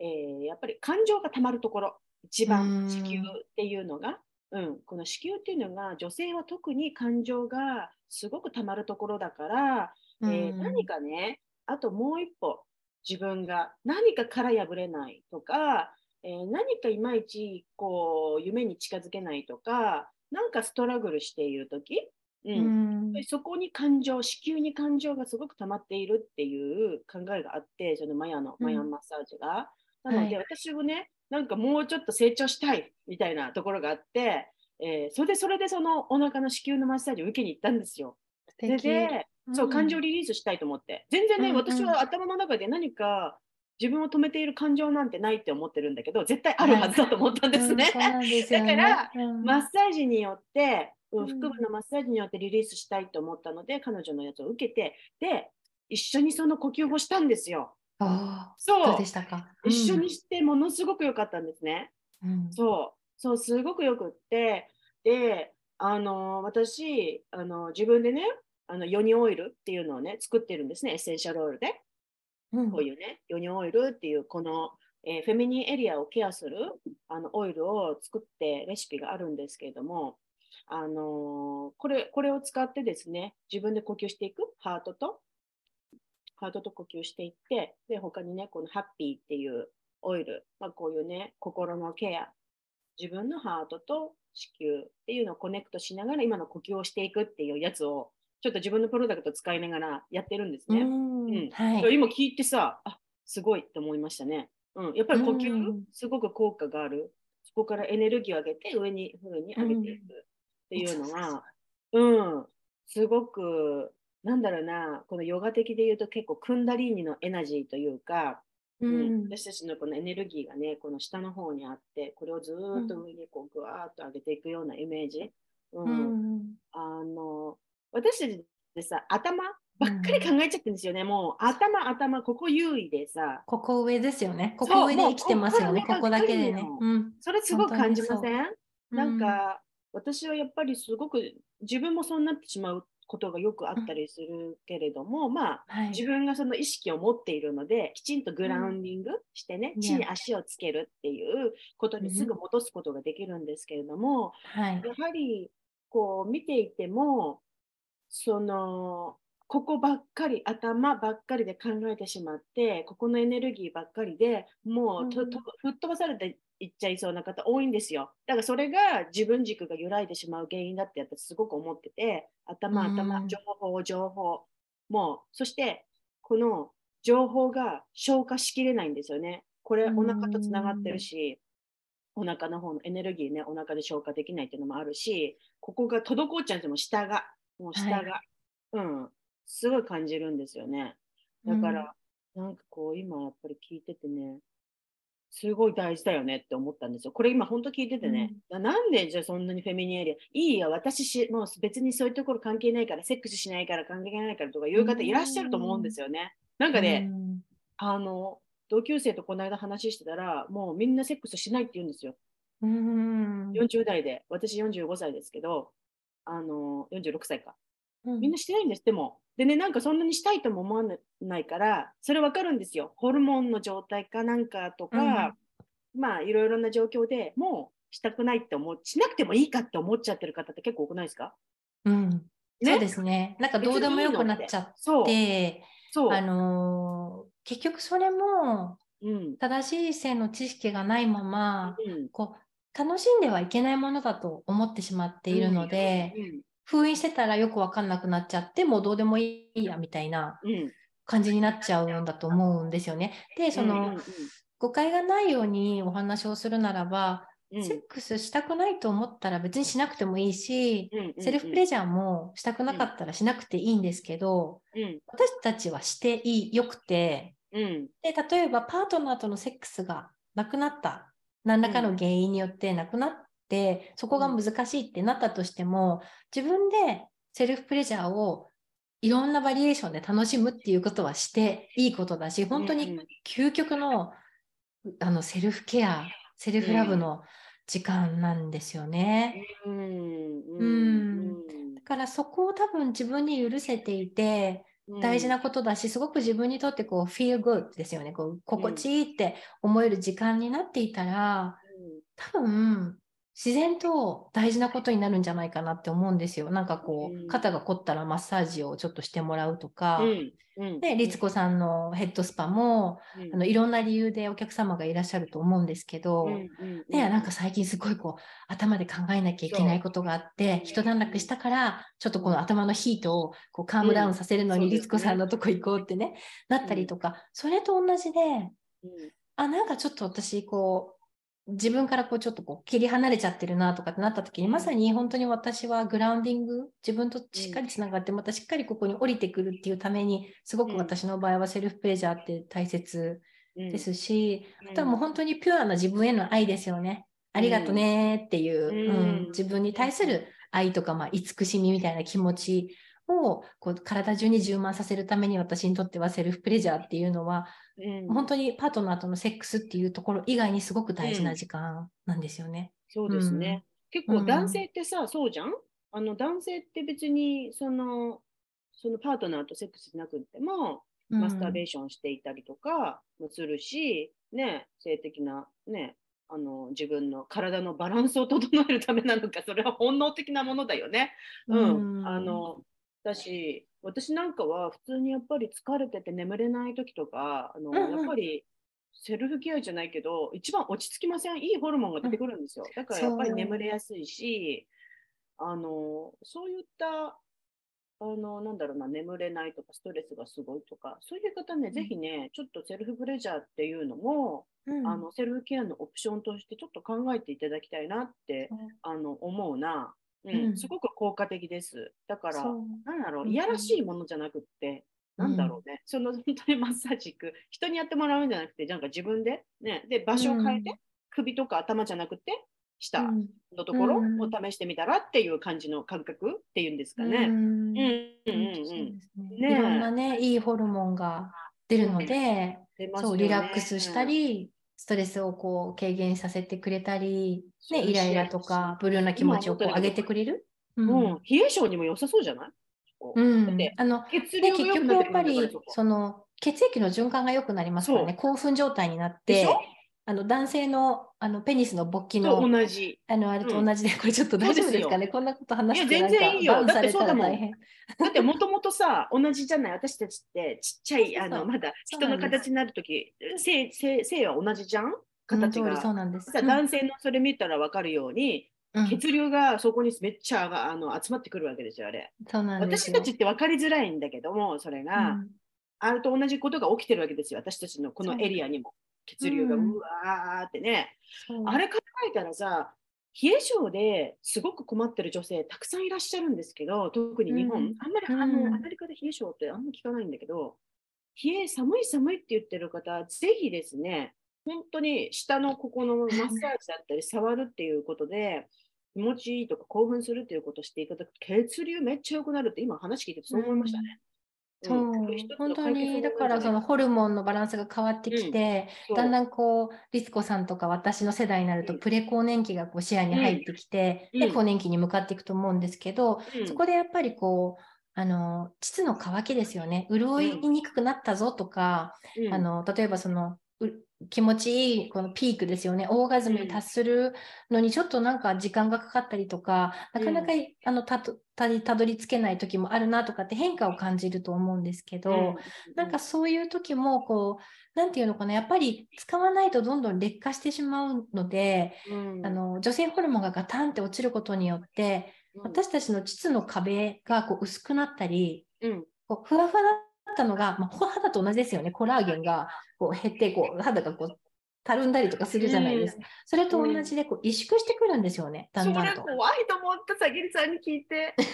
[SPEAKER 1] えーやっぱり感情がたまるところ一
[SPEAKER 2] う
[SPEAKER 1] 番
[SPEAKER 2] ん。
[SPEAKER 1] 子宮っていうのが、うん、この子宮っていうのが女性は特に感情がすごくたまるところだから、えー
[SPEAKER 2] うん。
[SPEAKER 1] 何かねあともう一歩自分が何か殻破れないとか、えー何かいまいちこう夢に近づけないとかなんかストラグルしている時、う
[SPEAKER 2] うんん
[SPEAKER 1] でそこに感情、子宮に感情がすごく溜まっているっていう考えがあって、そのマヤの、
[SPEAKER 2] うん
[SPEAKER 1] マヤンマッサージが。なので、
[SPEAKER 2] は
[SPEAKER 1] 私もね、なんかもうちょっと成長したいみたいなところがあって、えーそれでそれでそのお腹の子宮のマッサージを受けに行ったんですよ。
[SPEAKER 2] 素敵
[SPEAKER 1] でで、そう、感情
[SPEAKER 2] に。
[SPEAKER 1] リリースしたいと思って。全然ね、
[SPEAKER 2] うんうん
[SPEAKER 1] 私は頭の中で何か自分を止めている感情なんてないって思ってるんだけど、絶対あるはずだと思ったんですね。だから
[SPEAKER 2] うん
[SPEAKER 1] マッサージによってうん、腹部のマッサージによってリリースしたいと思ったので、彼女のやつを受けて、で、一緒にその呼吸をしたんですよ。
[SPEAKER 2] あそう。でしたか、
[SPEAKER 1] うん、一緒にしてものすごく良かったんですね。うん、そう。そう、すごくよくって、で、あの私あの、自分でね、あのヨニオイルっていうのをね、作ってるんですね、エッセンシャルオイルで。こういうね、ヨニオイルっていう、この、えー、フェミニンエリアをケアするあのオイルを作ってレシピがあるんですけれども、あのー、これこれを使ってですね、自分で呼吸していく、ハートと、ハートと呼吸していって、で、他にね、このハッピーっていうオイル、まあ、こういうね、心のケア、自分のハートと子宮っていうのをコネクトしながら今の呼吸をしていくっていうやつをちょっと自分のプロダクト使いながらやってるんですね。うん。はい、今聞いてさあすごいって思いましたね。うん、やっぱり呼吸すごく効果がある。そこからエネルギーを上げて上に上に上げていくっていうのが、うん、すごくなんだろうなこのヨガ的で言うと結構クンダリーニのエナジーというかうん、私たちのこのエネルギーがね、この下の方にあって、これをずっと上にこうぐわーっと上げていくようなイメージ。うん、うん、あの私たちでさ、頭ばっかり考えちゃってるんですよね。うん、もう頭、頭、ここ優位でさ。
[SPEAKER 2] ここ上ですよね。ここ上で生きてますよね。ここだけでね。
[SPEAKER 1] うん、それすごく感じません？なんか、私はやっぱりすごく自分もそうなってしまうことがよくあったりするけれども、うん、まあ、はい、自分がその意識を持っているのできちんとグラウンディングしてね、うん、地に足をつけるっていうことにすぐ戻すことができるんですけれども、うん。はい、やはりこう見ていてもそのここばっかり頭ばっかりで考えてしまってここのエネルギーばっかりでもうと、と吹っ飛ばされていっちゃいそうな方多いんですよ。だからそれが自分軸が揺らいでしまう原因だって私すごく思ってて、頭、頭、情報、情報。もう、そしてこの情報が消化しきれないんですよね。これお腹とつながってるし、お腹の方のエネルギーね、お腹で消化できないっていうのもあるし、ここが滞っちゃうんですよ、下が。もう下が。はい、うん。すごい感じるんですよね。だから、なんかこう、今やっぱり聞いててね、すごい大事だよねって思ったんですよ。これ今本当聞いててね、うん、なんでじゃあそんなにフェミニンエリア、いいよ、私し、もう別にそういうところ関係ないから、セックスしないから関係ないからとか言う方いらっしゃると思うんですよね。なんかね、うん、あの、同級生とこの間話してたら、もうみんなセックスしないって言うんですよ。うん、40代で、私45歳ですけど、あの、46歳か。みんなしてないんです、でも。でね、なんかそんなにしたいとも思わないから、それわかるんですよ。ホルモンの状態かなんかとか、うん、まあいろいろな状況でもうしたくないって思う、しなくてもいいかって思っちゃってる方って結構多くないですか？
[SPEAKER 2] うん。ね、そうですね。なんかどうでもよくなっちゃって、そうあのー、結局それも、正しい性の知識がないまま、うん、こう楽しんではいけないものだと思ってしまっているので、うん、封印してたらよくわかんなくなっちゃって、もうどうでもいいやみたいな感じになっちゃうんだと思うんですよね。で、その、誤解がないようにお話をするならば、うん、セックスしたくないと思ったら別にしなくてもいいし、うんうんうん、セルフプレジャーもしたくなかったらしなくていいんですけど、うん、私たちはしていいよくて、うん、で例えばパートナーとのセックスがなくなった何らかの原因によってなくなっってそこが難しいってなったとしても、自分でセルフプレジャーをいろんなバリエーションで楽しむっていうことはしていいことだし本当に究極の,、あのセルフケアセルフラブの時間なんですよね。うん、うん、だからそこを多分自分に許せていて大事なことだし、すごく自分にとってこう feel good ですよね。こう心地いいって思える時間になっていたら、多分自然と大事なことになるんじゃないかなって思うんですよ。なんかこう、肩が凝ったらマッサージをちょっとしてもらうとか、うんうん、で、律子さんのヘッドスパも、うん、あのいろんな理由でお客様がいらっしゃると思うんですけど、うんうん、ね、なんか最近すごいこう、頭で考えなきゃいけないことがあって、一段落したから、ちょっとこの頭のヒートをこうカームダウンさせるのに律子さんのとこ行こうってね、なったりとか、それと同じで、あ、なんかちょっと私こう、自分からこうちょっとこう切り離れちゃってるなとかってなった時に、まさに本当に私はグラウンディング、自分としっかりつながって、またしっかりここに降りてくるっていうために、すごく私の場合はセルフプレジャーって大切ですし、あとはもう本当にピュアな自分への愛ですよね。ありがとねっていう、うん、自分に対する愛とか、まあ、慈しみみたいな気持ちをこう体中に充満させるために私にとってはセルフプレジャーっていうのは、
[SPEAKER 1] うん。
[SPEAKER 2] 本当にパートナーとのセックスっていうところ以外にすごく大事な時間なんですよね。
[SPEAKER 1] そうですね。結構男性ってさ、そうじゃん？あの男性って別にそのそのパートナーとセックスしなくても、
[SPEAKER 2] うん。
[SPEAKER 1] マスターベーションしていたりとかもするし、ね、性的な、ね、あの自分の体のバランスを整えるためなのか、それは本能的なものだよね。うん、
[SPEAKER 2] うん。
[SPEAKER 1] あのだし、私なんかは普通にやっぱり疲れてて眠れない時とか、あの
[SPEAKER 2] うんうん。
[SPEAKER 1] やっぱりセルフケアじゃないけど、一番落ち着きません？いいホルモンが出てくるんですよ。だからやっぱり眠れやすいし、あのそういったあのなんだろうな眠れないとかストレスがすごいとかそういう方ね、
[SPEAKER 2] ん。
[SPEAKER 1] ぜひねちょっとセルフプレジャーっていうのも、
[SPEAKER 2] うん。
[SPEAKER 1] あのセルフケアのオプションとしてちょっと考えていただきたいなってあの思うな、うん。
[SPEAKER 2] うん。
[SPEAKER 1] すごく効果的です。だから、なんだろう、
[SPEAKER 2] うん。
[SPEAKER 1] いやらしいものじゃなくって、なんだろうね、その 本当にマッサージ行く、人にやってもらうんじゃなくて、なんか自分で、ね、で、場所を変えて、
[SPEAKER 2] うん。
[SPEAKER 1] 首とか頭じゃなくて、下
[SPEAKER 2] うん。
[SPEAKER 1] のところ
[SPEAKER 2] うん。
[SPEAKER 1] を試してみたらっていう感じの感覚っていうんですかね。
[SPEAKER 2] いろんなね、いいホルモンが出るので、そう、リラックスした、り、ストレスをこう軽減させてくれたり、ね、イライラとか、ブルーな気持ちをこう上げてくれる？う
[SPEAKER 1] うん。ん、冷え性にも良さそうじゃない、
[SPEAKER 2] う。ん。あの
[SPEAKER 1] 血
[SPEAKER 2] で結
[SPEAKER 1] 流が良くなっ
[SPEAKER 2] 局やってぱり
[SPEAKER 1] そ
[SPEAKER 2] の血液の循環が良くなりますからね、興奮状態になってあの男性のあのペニスの勃起
[SPEAKER 1] と
[SPEAKER 2] の
[SPEAKER 1] 同じ。
[SPEAKER 2] あのあれと同じで、これちょっと大丈夫ですかね、こんなこと話して
[SPEAKER 1] 全然いいよ。だってそうだもん。だってもともとさ、同じじゃない、私たちってちっちゃい、あのまだ人の形になるとき、性性性は同じじゃん？形が。
[SPEAKER 2] 通りそうなんです。
[SPEAKER 1] さ男性のそれ見たら分かるように、
[SPEAKER 2] うん。
[SPEAKER 1] 血流がそこにめっちゃがあの集まってくるわけですよ、あれ。
[SPEAKER 2] そうなん
[SPEAKER 1] 私たちって分かりづらいんだけども、それが、
[SPEAKER 2] うん。
[SPEAKER 1] あれと同じことが起きてるわけですよ、私たちのこのエリアにも。血流がう
[SPEAKER 2] うん
[SPEAKER 1] わーってね。
[SPEAKER 2] そう。
[SPEAKER 1] あれ考えたらさ、冷え性ですごく困ってる女性たくさんいらっしゃるんですけど、特に日本、
[SPEAKER 2] うん。
[SPEAKER 1] あんまり、
[SPEAKER 2] うん。
[SPEAKER 1] あのアメリカで冷え性ってあんまり聞かないんだけど、冷え、寒い寒いって言ってる方、ぜひですね、本当に下のここのマッサージだったり、触るっていうことで、気持ちいいとか興奮するっていうことをしていただくと、血流めっちゃ良くなるって今話聞いててそう思いましたね。
[SPEAKER 2] そう本当にだ
[SPEAKER 1] 法
[SPEAKER 2] からそのホルモンのバランスが変わってきて、
[SPEAKER 1] ゃない
[SPEAKER 2] だんだんこうリツコさんとか私の世代になると
[SPEAKER 1] うん
[SPEAKER 2] プレ更年期がこう視野に入ってきて、で
[SPEAKER 1] うん。
[SPEAKER 2] 更年期に向かっていくと思うんですけど、
[SPEAKER 1] そ
[SPEAKER 2] こでやっぱりこうあの膣の乾きですよね。潤いにくくなったぞとか、
[SPEAKER 1] うん。
[SPEAKER 2] あの例えばそのう気持ちいいこのピークですよね。オーガズムに達するのにちょっとなんか時間がかかったりとか、なかなかあのたどり着けない時もあるなとかって変化を感じると思うんですけど、
[SPEAKER 1] うん。
[SPEAKER 2] なんかそういう時もこうなんていうのかなやっぱり使わないとどんどん劣化してしまうので、
[SPEAKER 1] うん。
[SPEAKER 2] あの女性ホルモンがガタンって落ちることによって私たちの膣の壁がこう薄くなったり
[SPEAKER 1] うん。
[SPEAKER 2] こうふわふわだったのが、まあ、肌と同じですよねコラーゲンがこう減ってこう肌がこうたるんだりとかするじゃないですか、それと同じでこう萎縮してくるんですよねだんだんと。
[SPEAKER 1] 怖いと思った、さぎりさんに聞いて。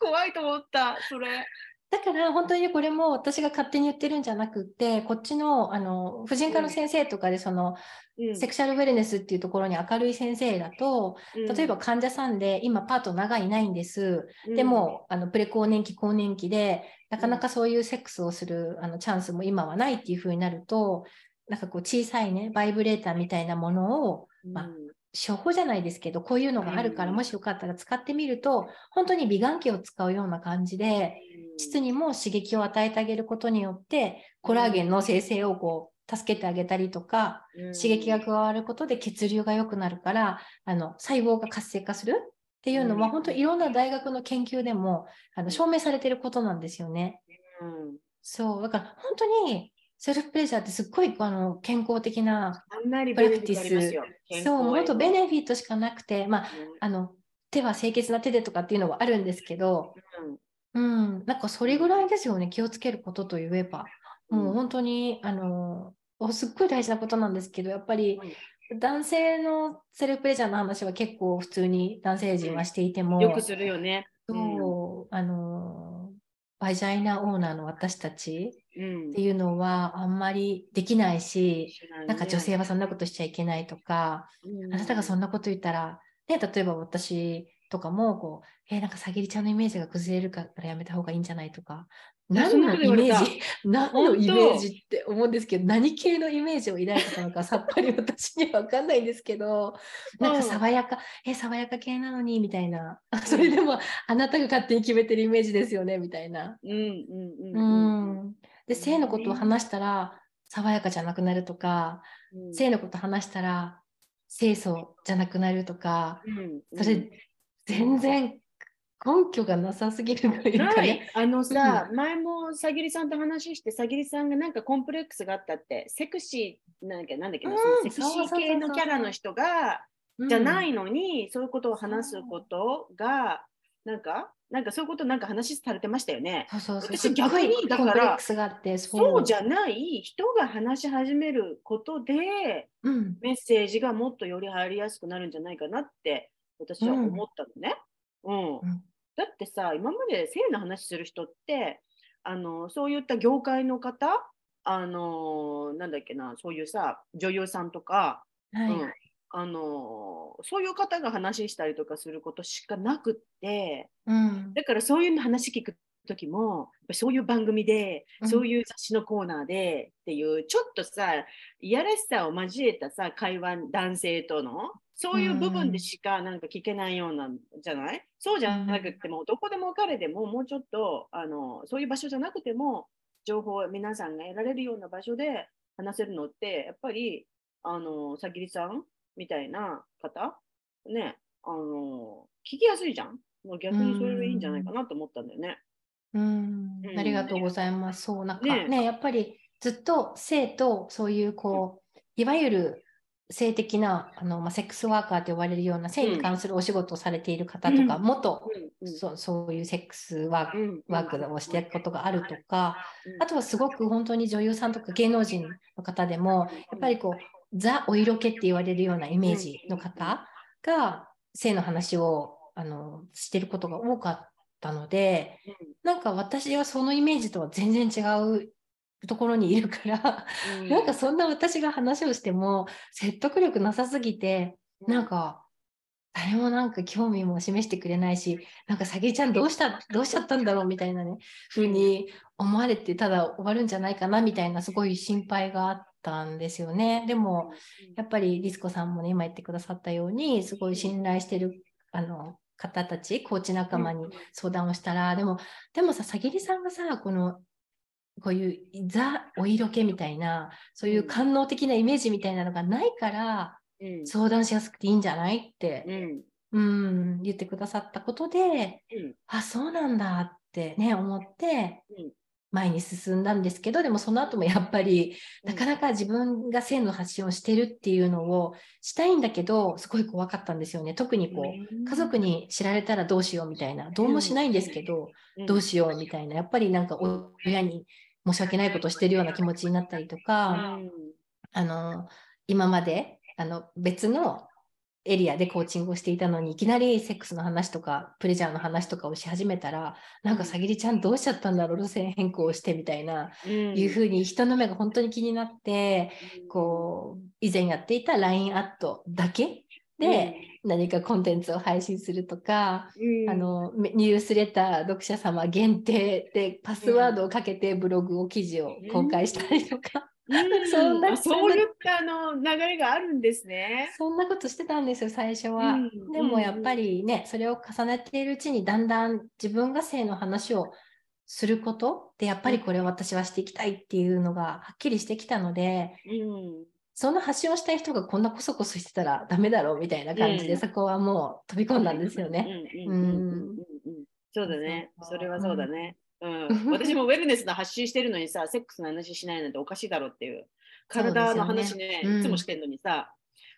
[SPEAKER 1] 怖いと思った、それ。
[SPEAKER 2] だから本当にこれも私が勝手に言ってるんじゃなくってこっちのあの婦人科の先生とかでその、
[SPEAKER 1] うん。
[SPEAKER 2] セクシャルウェルネスっていうところに明るい先生だと例えば、患者さんで今パートナーがいないんです、
[SPEAKER 1] うん。
[SPEAKER 2] でもあのプレ更年期更年期でなかなかそういうセックスをするあのチャンスも今はないっていう風になるとなんかこう小さいねバイブレーターみたいなものをまあ処方じゃないですけどこういうのがあるから、
[SPEAKER 1] うん。
[SPEAKER 2] もしよかったら使ってみると本当に美顔器を使うような感じで膣にも刺激を与えてあげることによってコラーゲンの生成をこう助けてあげたりとか刺激が加わることで血流が良くなるからあの細胞が活性化するっていうのは、
[SPEAKER 1] うん。
[SPEAKER 2] 本当いろんな大学の研究でもあの証明されてることなんですよね。
[SPEAKER 1] うん。
[SPEAKER 2] そう。だから本当にセルフプレジャーってすっごいあの健康的な
[SPEAKER 1] あんなにベネフィットありますよ。
[SPEAKER 2] そう本当ベ
[SPEAKER 1] ネ
[SPEAKER 2] ネフィットしかなくてまああの手は清潔な手でとかっていうのはあるんですけど、うん、なんかそれぐらいですよね気をつけることといえば。もう本当に、あのすっごい大事なことなんですけど、やっぱり男性のセルフプレジャーの話は結構普通に男性陣はしていても、
[SPEAKER 1] よくするよね。
[SPEAKER 2] そう、あのバジャイナオーナーの私たち
[SPEAKER 1] うん。
[SPEAKER 2] っていうのはあんまりできないし、
[SPEAKER 1] 知ら
[SPEAKER 2] なんか女性はそんなことしちゃいけないとか、あなたがそんなこと言ったらね、例えば私とかもこう、えーなんかさぎりちゃんのイメージが崩れるからやめた方がいいんじゃないとか、何のイメージ、何のイメージって思うんですけど、何系のイメージを抱いてたのか さっぱり私には分かんないんですけど、なんか爽やか、え、爽やか系なのにみたいな、それでもあなたが勝手に決めてるイメージですよねみたいな。
[SPEAKER 1] うんうんうん
[SPEAKER 2] う
[SPEAKER 1] うん。
[SPEAKER 2] ん。で、性のことを話したら爽やかじゃなくなるとか、
[SPEAKER 1] うん。
[SPEAKER 2] 性のこと話したら清楚じゃなくなるとか、
[SPEAKER 1] うん。
[SPEAKER 2] それ全然根拠がなさすぎるというかね。
[SPEAKER 1] あのさ、前もさぎりさんと話して、さぎりさんがなんかコンプレックスがあったって、セクシーなんだっけ、なんだっけな、
[SPEAKER 2] うん
[SPEAKER 1] そのセクシー系のキャラの人が、じゃないのに、そういうことを話すことが、なんか、なんかそういうことなんか話されてましたよね。
[SPEAKER 2] そうそうそう。
[SPEAKER 1] 私逆にだからそうじゃない人が話し始めることで、
[SPEAKER 2] うん。
[SPEAKER 1] メッセージがもっとより入りやすくなるんじゃないかなって私は思ったのね。うん
[SPEAKER 2] うん
[SPEAKER 1] だってさ今まで性の話する人ってあのそういった業界の方あのなんだっけなそういうさ女優さんとか、
[SPEAKER 2] はい。
[SPEAKER 1] うんあのそういう方が話したりとかすることしかなくって
[SPEAKER 2] うん。
[SPEAKER 1] だからそういうの話聞く時もやっぱそういう番組で、
[SPEAKER 2] うん。
[SPEAKER 1] そういう雑誌のコーナーでっていうちょっとさいやらしさを交えたさ会話男性とのそういう部分でしかなんか聞けないようなんじゃない？そうじゃなくてもどこでも彼でももうちょっとあのそういう場所じゃなくても情報を皆さんが得られるような場所で話せるのってやっぱりあのさぎりさんみたいな方？ねあの聞きやすいじゃん？もう逆にそれでいいんじゃないかなと思ったんだよね。
[SPEAKER 2] うん。
[SPEAKER 1] うん。
[SPEAKER 2] ありがとうございます。そう、なんか
[SPEAKER 1] ね
[SPEAKER 2] ね、やっぱりずっと性とそういうこう、いわゆる性的なあの、まあ、セックスワーカーと呼ばれるような性に関するお仕事をされている方とか、
[SPEAKER 1] うん。
[SPEAKER 2] 元、そうそういうセックスワーク,、
[SPEAKER 1] うん
[SPEAKER 2] ワークをしていることがあるとか、
[SPEAKER 1] うん。
[SPEAKER 2] あとはすごく本当に女優さんとか芸能人の方でも、やっぱりこう、ザ・お色気って言われるようなイメージの方が性の話をあのしてることが多かったので、なんか私はそのイメージとは全然違うところにいるから、
[SPEAKER 1] うん。
[SPEAKER 2] なんかそんな私が話をしても説得力なさすぎて、なんか誰もなんか興味も示してくれないし、なんかさぎりちゃんどうした、どうしちゃったんだろうみたいなね、風に思われてただ終わるんじゃないかなみたいなすごい心配があったんですよね。でも、やっぱりリスコさんもね、今言ってくださったように、すごい信頼してるあの方たち、コーチ仲間に相談をしたら、でも、でもさ、さぎりさんがさ、この、こういうザ・お色気みたいな、そういう官能的なイメージみたいなのがないから、
[SPEAKER 1] うん。
[SPEAKER 2] 相談しやすくていいんじゃないって
[SPEAKER 1] う、ん。
[SPEAKER 2] うん、言ってくださったことで、
[SPEAKER 1] うん。
[SPEAKER 2] あ、そうなんだってね、思って
[SPEAKER 1] うん、
[SPEAKER 2] 前に進んだんですけど、でもその後もやっぱり、
[SPEAKER 1] うん。
[SPEAKER 2] なかなか自分が性の発信をしてるっていうのをしたいんだけど、すごい怖かったんですよね。特にこう、家族に知られたらどうしようみたいな、どうもしないんですけど、どうしようみたいな、やっぱりなんかお親に申し訳ないことをしてるような気持ちになったりとか、あの、今まであの別のエリアでコーチングをしていたのに、いきなりセックスの話とか、プレジャーの話とかをし始めたら、なんかさぎりちゃんどうしちゃったんだろう、路線変更をしてみたいな、いうふうに人の目が本当に気になって、こう、以前やっていた LINE アットだけで何かコンテンツを配信するとか、
[SPEAKER 1] うん、
[SPEAKER 2] あのめニュースレター読者様限定でパスワードをかけてブログを記事を公開したりとか、
[SPEAKER 1] うん、
[SPEAKER 2] そんな
[SPEAKER 1] あそういったあの流れがあるんですね。
[SPEAKER 2] そんなことしてたんですよ最初は。
[SPEAKER 1] うん
[SPEAKER 2] でもやっぱりねそれを重ねているうちにだんだん自分が性の話をすることでやっぱりこれを私はしていきたいっていうのがはっきりしてきたので
[SPEAKER 1] うん
[SPEAKER 2] その発信をしたい人がこんなこそこそしてたらダメだろうみたいな感じで、
[SPEAKER 1] うん
[SPEAKER 2] そこはもう飛び込んだんですよね。
[SPEAKER 1] そうだね。それはそうだね。うん、私もウェルネスの発信してるのにさ、セックスの話しないなんておかしいだろうっていう。体の話ね、
[SPEAKER 2] ねうん
[SPEAKER 1] いつもしてるのにさ、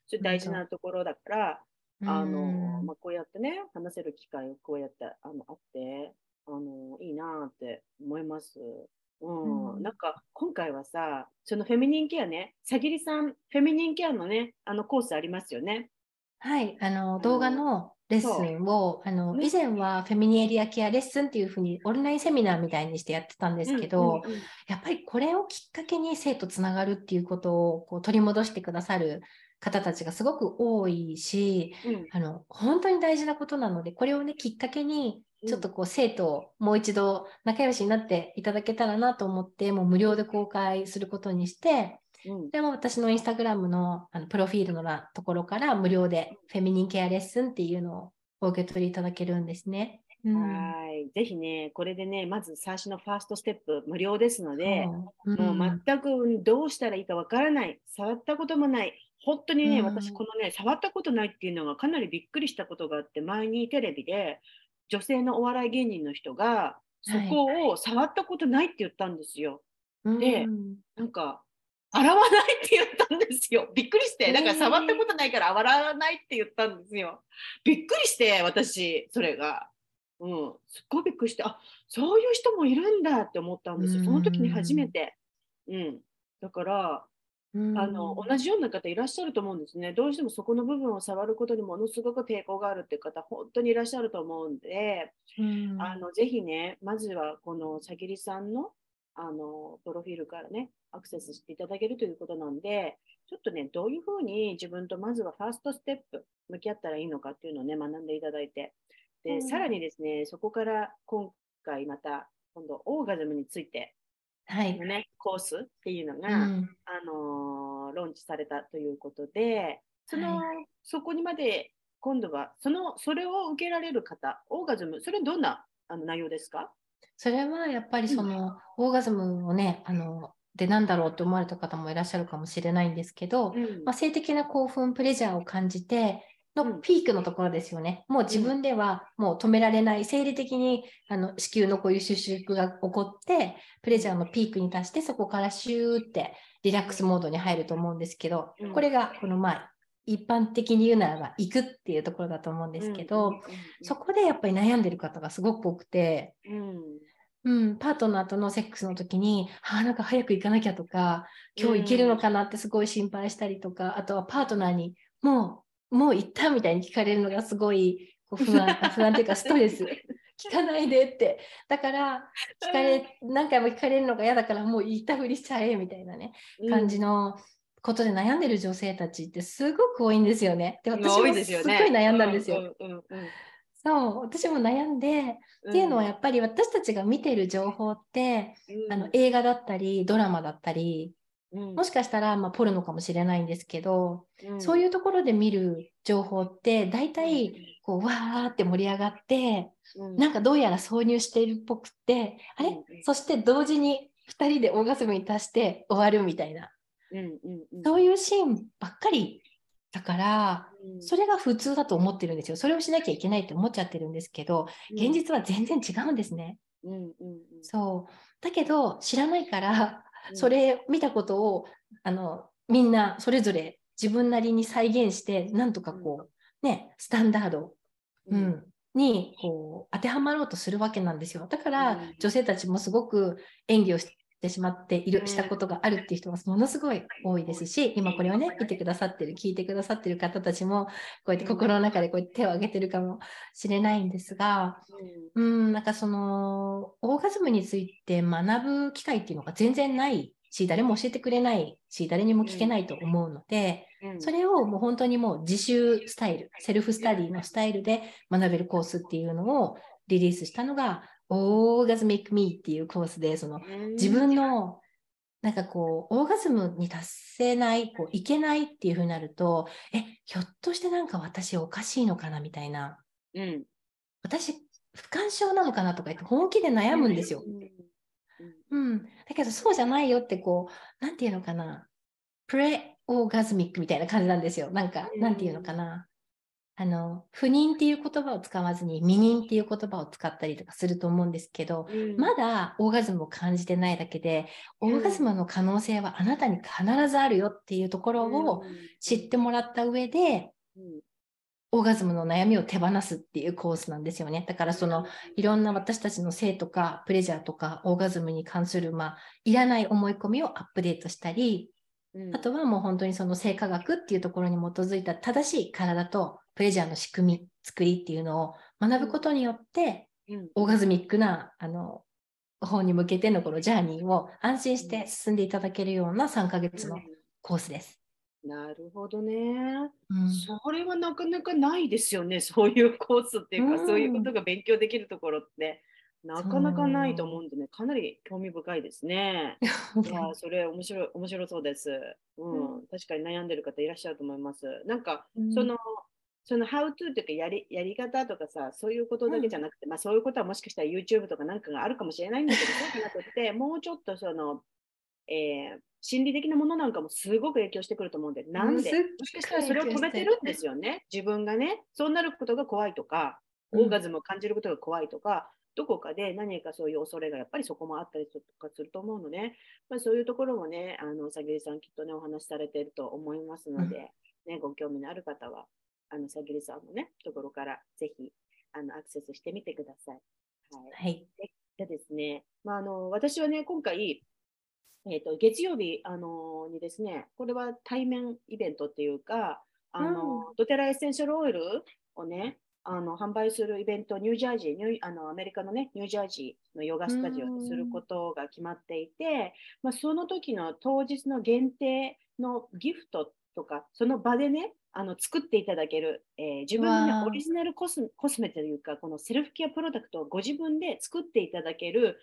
[SPEAKER 1] それ大事なところだから、あの
[SPEAKER 2] うん。
[SPEAKER 1] まあ、こうやってね、話せる機会をこうやってあのあってあの、いいなって思います。うん。
[SPEAKER 2] うん。
[SPEAKER 1] なんか今回はさ、そのフェミニンケアね、さぎりさん、フェミニンケアのね、あのコースありますよね。
[SPEAKER 2] はい、あの動画のレッスンをあの
[SPEAKER 1] ね
[SPEAKER 2] 以前はフェミニエリアケアレッスンっていうふうにオンラインセミナーみたいにしてやってたんですけど、
[SPEAKER 1] うんうんうん
[SPEAKER 2] やっぱりこれをきっかけに生とつながるっていうことをこう取り戻してくださる方たちがすごく多いし、
[SPEAKER 1] うん。
[SPEAKER 2] あの本当に大事なことなのでこれをねきっかけにちょっとこう生徒をもう一度仲良しになっていただけたらなと思ってもう無料で公開することにして
[SPEAKER 1] うん。
[SPEAKER 2] でも私のインスタグラムのあのプロフィールのらところから無料でフェミニンケアレッスンっていうのをお受け取りいただけるんですね。うん。
[SPEAKER 1] はい。ぜひね、これでね、まず最初のファーストステップ無料ですので、
[SPEAKER 2] そう。うん。
[SPEAKER 1] もう全くどうしたらいいかわからない、触ったこともない、本当にね、
[SPEAKER 2] うん。
[SPEAKER 1] 私、このね、触ったことないっていうのがかなりびっくりしたことがあって、前にテレビで女性のお笑い芸人の人が、そこを触ったことないって言ったんですよ。で
[SPEAKER 2] うん。
[SPEAKER 1] なんか、洗わないって言ったんですよ。びっくりして、だから触ったことないから洗わないって言ったんですよ。びっくりして、私、それが。うん、すっごいびっくりして、あそういう人もいるんだって思ったんですよ。その時に初めて。うん。だから、
[SPEAKER 2] うん
[SPEAKER 1] あの同じような方いらっしゃると思うんですね。どうしてもそこの部分を触ることにものすごく抵抗があるっていう方、本当にいらっしゃると思うんで、
[SPEAKER 2] うん
[SPEAKER 1] あのぜひね、まずはこのさぎりさんのあのプロフィールからね、アクセスしていただけるということなんで、ちょっとね、どういうふうに自分とまずはファーストステップ向き合ったらいいのかっていうのをね、学んでいただいて、で、
[SPEAKER 2] うん
[SPEAKER 1] さらにですね、そこから今回また、今度、オーガズムについて
[SPEAKER 2] はい
[SPEAKER 1] の。ね、コースっていうのが、
[SPEAKER 2] うん
[SPEAKER 1] あのーローンチされたということで、その、
[SPEAKER 2] は
[SPEAKER 1] そこにまで今度はそのそれを受けられる方、オーガズム、それはどんなあの内容ですか？
[SPEAKER 2] それはやっぱりその、オーガズムをね、あの、でなんだろうって思われた方もいらっしゃるかもしれないんですけど、
[SPEAKER 1] うん。
[SPEAKER 2] まあ、性的な興奮、プレジャーを感じて
[SPEAKER 1] うん。
[SPEAKER 2] のピークのところですよね。もう自分ではもう止められない、生理的にあの子宮のこういう収縮が起こって、プレジャーのピークに達して、そこからシューってリラックスモードに入ると思うんですけど、
[SPEAKER 1] うん。
[SPEAKER 2] これがこのまあ一般的に言うならば行くっていうところだと思うんですけど、そこでやっぱり悩んでる方がすごく多くて、
[SPEAKER 1] うん。
[SPEAKER 2] うん、パートナーとのセックスの時に、あーなんか早く行かなきゃとか、今日行けるのかなってすごい心配したりとか、あとはパートナーに、もう、もう行ったみたいに聞かれるのがすごいこう不安、不安っていうかストレス。聞かないでって。だから、聞かれ、何回も聞かれるのが嫌だから、もう言ったふりしちゃえみたいなね、感じのことで悩んでる女性たちってすごく多いんですよね。で、
[SPEAKER 1] うん
[SPEAKER 2] 私もすっごい悩んだんですよ。。そう、私も悩んで、
[SPEAKER 1] うん。
[SPEAKER 2] っていうのはやっぱり私たちが見てる情報って、
[SPEAKER 1] うん。
[SPEAKER 2] あの映画だったりドラマだったり
[SPEAKER 1] うん。
[SPEAKER 2] もしかしたらまあポルノかもしれないんですけど、
[SPEAKER 1] うん。
[SPEAKER 2] そういうところで見る情報って大体こうわーって盛り上がって
[SPEAKER 1] うん。
[SPEAKER 2] なんかどうやら挿入しているっぽくってあれ、
[SPEAKER 1] うん
[SPEAKER 2] そして同時に2人でオーガズムに達して終わるみたいなそういうシーンばっかりだから
[SPEAKER 1] うん。
[SPEAKER 2] それが普通だと思ってるんですよ。それをしなきゃいけないって思っちゃってるんですけど現実は全然違うんですね。
[SPEAKER 1] うんうんうん。
[SPEAKER 2] そう。だけど知らないから
[SPEAKER 1] うん。
[SPEAKER 2] それ見たことをあのみんなそれぞれ自分なりに再現してなんとかこうねスタンダード、
[SPEAKER 1] う
[SPEAKER 2] うんんにこう当てはまろうとするわけなんですよ。だから、
[SPEAKER 1] うん。
[SPEAKER 2] 女性たちもすごく演技をしてしまっている、
[SPEAKER 1] うん。
[SPEAKER 2] したことがあるっていう人がものすごい多いですし今これをね見てくださってる聞いてくださってる方たちもこうやって心の中でこうやって手を挙げてるかもしれないんですが、うん、なんかそのオーガズムについて学ぶ機会っていうのが全然ないし誰も教えてくれないし誰にも聞けないと思うので、
[SPEAKER 1] うん。
[SPEAKER 2] それをもう本当にもう自習スタイルセルフスタディのスタイルで学べるコースっていうのをリリースしたのがオーガズミック・ミーっていうコースでその自分のなんかこうオーガズムに達せないこういけないっていうふうになるとえひょっとしてなんか私おかしいのかなみたいな。
[SPEAKER 1] うん。
[SPEAKER 2] 私不干渉なのかなとか言って本気で悩むんですよ。うん、だけどそうじゃないよってこうなんていうのかな。プレオーガズミックみたいな感じなんですよ。なんか
[SPEAKER 1] うん。
[SPEAKER 2] なんていうのかなあの不妊っていう言葉を使わずに未妊っていう言葉を使ったりとかすると思うんですけど
[SPEAKER 1] うん。
[SPEAKER 2] まだオーガズムを感じてないだけでオーガズムの可能性はあなたに必ずあるよっていうところを知ってもらった上で
[SPEAKER 1] うん。
[SPEAKER 2] オーガズムの悩みを手放すっていうコースなんですよね。だからそのいろんな私たちの性とかプレジャーとかオーガズムに関する、まあ、いらない思い込みをアップデートしたり、
[SPEAKER 1] うん。
[SPEAKER 2] あとはもう本当にその性科学っていうところに基づいた正しい体とプレジャーの仕組み、作りっていうのを学ぶことによって、
[SPEAKER 1] うん
[SPEAKER 2] オーガズミックな、あの、方に向けてのこのジャーニーを安心して進んでいただけるような3ヶ月のコースです。
[SPEAKER 1] なるほどね。
[SPEAKER 2] うん
[SPEAKER 1] それはなかなかないですよね。そういうコースっていうか、
[SPEAKER 2] うん
[SPEAKER 1] そういうことが勉強できるところって。なかなかないと思うんでね、かなり興味深いですね。いやー、それ面白い、面白そうです。うん、
[SPEAKER 2] う
[SPEAKER 1] 確かに悩んでる方いらっしゃると思います。なんか、
[SPEAKER 2] うん
[SPEAKER 1] その、その how to というかやりやり方とかさ、そういうことだけじゃなくて、まあそういうことはもしかしたら YouTube とかなんかがあるかもしれないんだけど、そうじゃなくて、もうちょっとその、えー心理的なものなんかもすごく影響してくると思うんで、なんで、もしかしたらそれを止めてるんですよね。自分がね、そうなることが怖いとか、オーガズムを感じることが怖いとか、どこかで何かそういう恐れがやっぱりそこもあったりとかすると思うので、まあ、そういうところもね、あの、さぎりさんきっとね、お話しされていると思いますので、ね、ご興味のある方は、あの、さぎりさんのね、ところからぜひ、あの、アクセスしてみてください。はい。
[SPEAKER 2] はい。
[SPEAKER 1] でですね、まあ、あの私はね、今回、えー、と月曜日、あのにですね、これは対面イベントっていうか、あのドテラエッセンシャルオイルをね、あの販売するイベント、ニュージャージーニューあの、アメリカのね、ニュージャージーのヨガスタジオですることが決まっていて、まあ、その時の当日の限定のギフトとか、その場でね、あの作っていただける、えー自分の、ねオリジナルコスコスメというか、このセルフケアプロダクトをご自分で作っていただける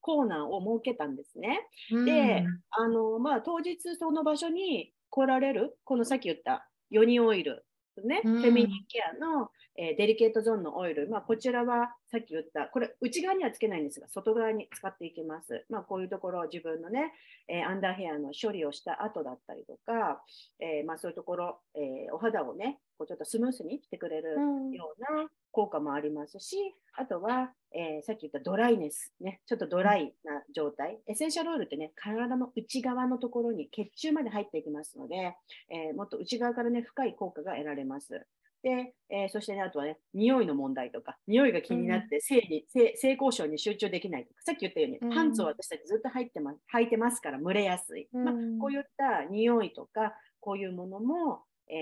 [SPEAKER 1] コーナーを設けたんですね。であのまあ、当日その場所に来られる、このさっき言ったヨニオイル、ね
[SPEAKER 2] うん。
[SPEAKER 1] フェミニンケアの、えーデリケートゾーンのオイル、まあ、こちらはさっき言った、これ内側にはつけないんですが、外側に使っていきます。まあ、こういうところ、自分のね、えーアンダーヘアの処理をした後だったりとか、えーまあ、そういうところ、えーお肌をね、こうちょっとスムースにしてくれるような効果もありますし、あとは、えーさっき言ったドライネス、ね、ちょっとドライな状態、エッセンシャルオイルってね、体の内側のところに血中まで入っていきますので、えーもっと内側からね、深い効果が得られます。で、えーそしてね、あとはね、匂いの問題とか、匂いが気になって性に、性性交渉に集中できないとか、さっき言ったように、
[SPEAKER 2] うん。
[SPEAKER 1] パンツを私たちずっと入ってます履いてますから、蒸れやすい。まあ
[SPEAKER 2] うん
[SPEAKER 1] こういった匂いとか、こういうものも、え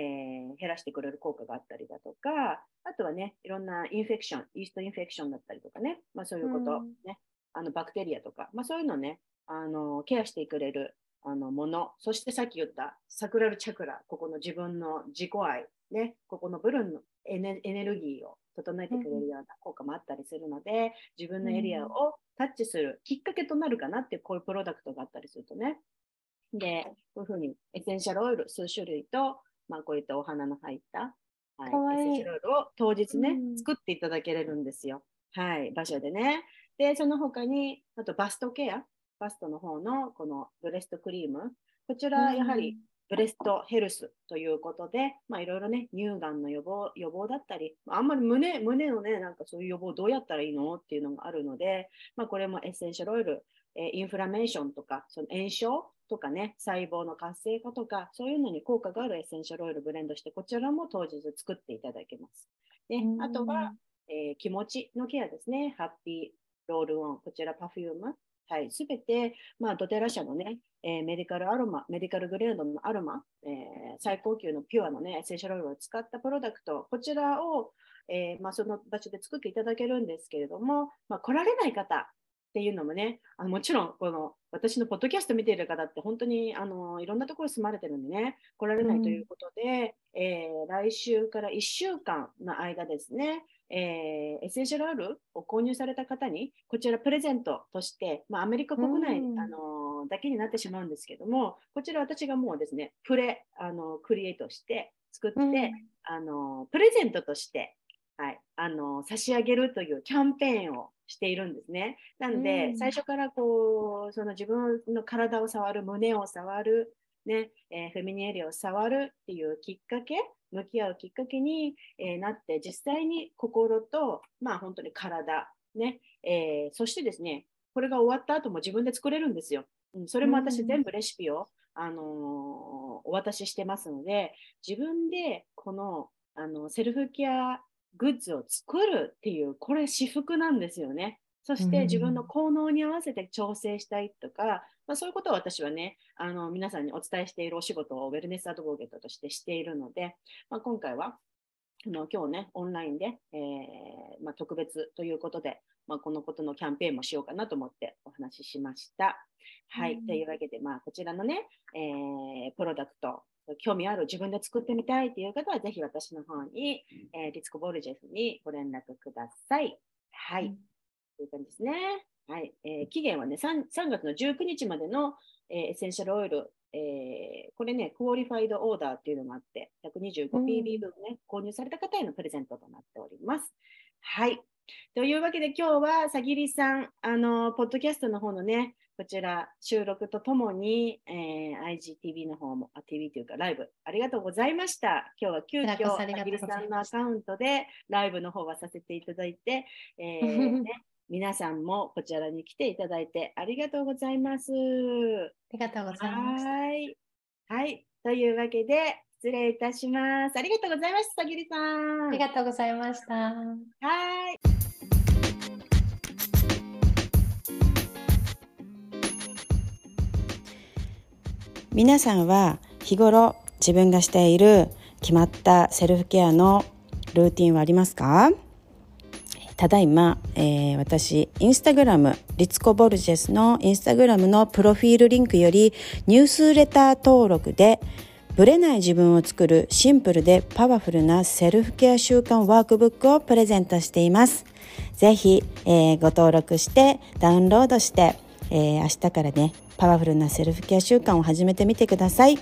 [SPEAKER 1] ー減らしてくれる効果があったりだとか、あとはね、いろんなインフェクション、イーストインフェクションだったりとかね、まあ、そういうこと、
[SPEAKER 2] うん。
[SPEAKER 1] ね、あのバクテリアとか、まあ、そういうのをね、あのケアしてくれるあのもの、そしてさっき言ったサクラルチャクラ、ここの自分の自己愛、ね、ここの部分のエネエネルギーを整えてくれるような効果もあったりするので、自分のエリアをタッチするきっかけとなるかなっていう、こういうプロダクトがあったりするとね。で、こういうふうにエッセンシャルオイル数種類と、まあ、こういったお花の入った、はい、
[SPEAKER 2] いい
[SPEAKER 1] エッセンシャルオイルを当日ね、
[SPEAKER 2] うん
[SPEAKER 1] 作っていただけれるんですよ。はい、場所でね。で、その他に、あとバストケア、バストの方のこのブレストクリーム、こちらやはりブレストヘルスということで、まあ、いろいろね、乳がんの予防予防だったり、あんまり胸胸のね、なんかそういう予防どうやったらいいのっていうのがあるので、まあ、これもエッセンシャルオイル、えー inflammation とか、その炎症とかね、細胞の活性化とか、そういうのに効果があるエッセンシャルオイルブレンドして、こちらも当日作っていただけます。で
[SPEAKER 2] うん
[SPEAKER 1] あとは、えー気持ちのケアですね。ハッピーロールオン、こちら perfume。はい、すべて、まあ、ドテラ社のね、えーメディカルアロマ、メディカルグレードのアロマ、えー最高級のピュアのね、エッセンシャルオイルを使ったプロダクト、こちらを、えーまあ、その場所で作っていただけるんですけれども、まあ、来られない方っていうのもね、あのもちろん、この私のポッドキャスト見ている方って本当にあのいろんなところに住まれてるんでね、来られないということで、えー来週から1週間の間ですね、えーエッセンシャルオイルを購入された方に、こちらプレゼントとして、まあ、アメリカ国内、
[SPEAKER 2] うん。
[SPEAKER 1] あのだけになってしまうんですけども、こちら私がもうですね、プレ、あのクリエイトして、作って、
[SPEAKER 2] うん。
[SPEAKER 1] あのプレゼントとして、はい、あの差し上げるというキャンペーンをしているんですね。なので、
[SPEAKER 2] うん。
[SPEAKER 1] 最初からこうその自分の体を触る、胸を触る、ねえーフェミニエリアを触るっていうきっかけ、向き合うきっかけに、えーなって、実際に心と、まあ、本当に体、ねえーそしてですね、これが終わった後も自分で作れるんですよ。うん、それも私、
[SPEAKER 2] うん
[SPEAKER 1] 全部レシピを、あのーお渡ししてますので、自分でこのあのセルフケアグッズを作るっていう、これ至福なんですよね。そし
[SPEAKER 2] うん
[SPEAKER 1] て自分の効能に合わせて調整したいとか、まあ、そういうことを私はね、あの皆さんにお伝えしているお仕事をウェルネスアドボケットとしてしているので、まあ、今回はあの今日ね、オンラインで、えーまあ、特別ということで、まあ、このことのキャンペーンもしようかなと思ってお話ししました。はい、
[SPEAKER 2] うん
[SPEAKER 1] というわけで、まあ、こちらのね、えープロダクト、興味ある自分で作ってみたいという方はぜひ私の方に、えー、リツコボルジェフにご連絡ください。はい。うん、という感じですね。はい。えー、期限はね3、3月の19日までの、えー、エッセンシャルオイル、えー、これね、クオリファイドオーダーっていうのがあって、125PB 分ね、うん、購入された方へのプレゼントとなっております。はい。というわけで今日はさぎりさん、あの、ポッドキャストの方のね、こちら収録とともに、えー、IGTV の方も、あ、TV というかライブ、ありがとうございました。今日は急遽、さぎりさんのアカウントでライブの方はさせていただいて、えー ね、皆さんもこちらに来ていただいてありがとうございます。あ
[SPEAKER 2] りがとうございます。
[SPEAKER 1] はい。はい。というわけで、失礼いたします。ありがとうございました、さぎりさん。
[SPEAKER 2] ありがとうございました。は
[SPEAKER 1] い。
[SPEAKER 3] 皆さんは日頃自分がしている決まったセルフケアのルーティンはありますか？ただいま、えー、私、インスタグラム、リツコ・ボルジェスのインスタグラムのプロフィールリンクよりニュースレター登録でブレない自分を作るシンプルでパワフルなセルフケア習慣ワークブックをプレゼントしています。ぜひ、えー、ご登録してダウンロードして、えー、明日からね、パワフルなセルフケア習慣を始めてみてください。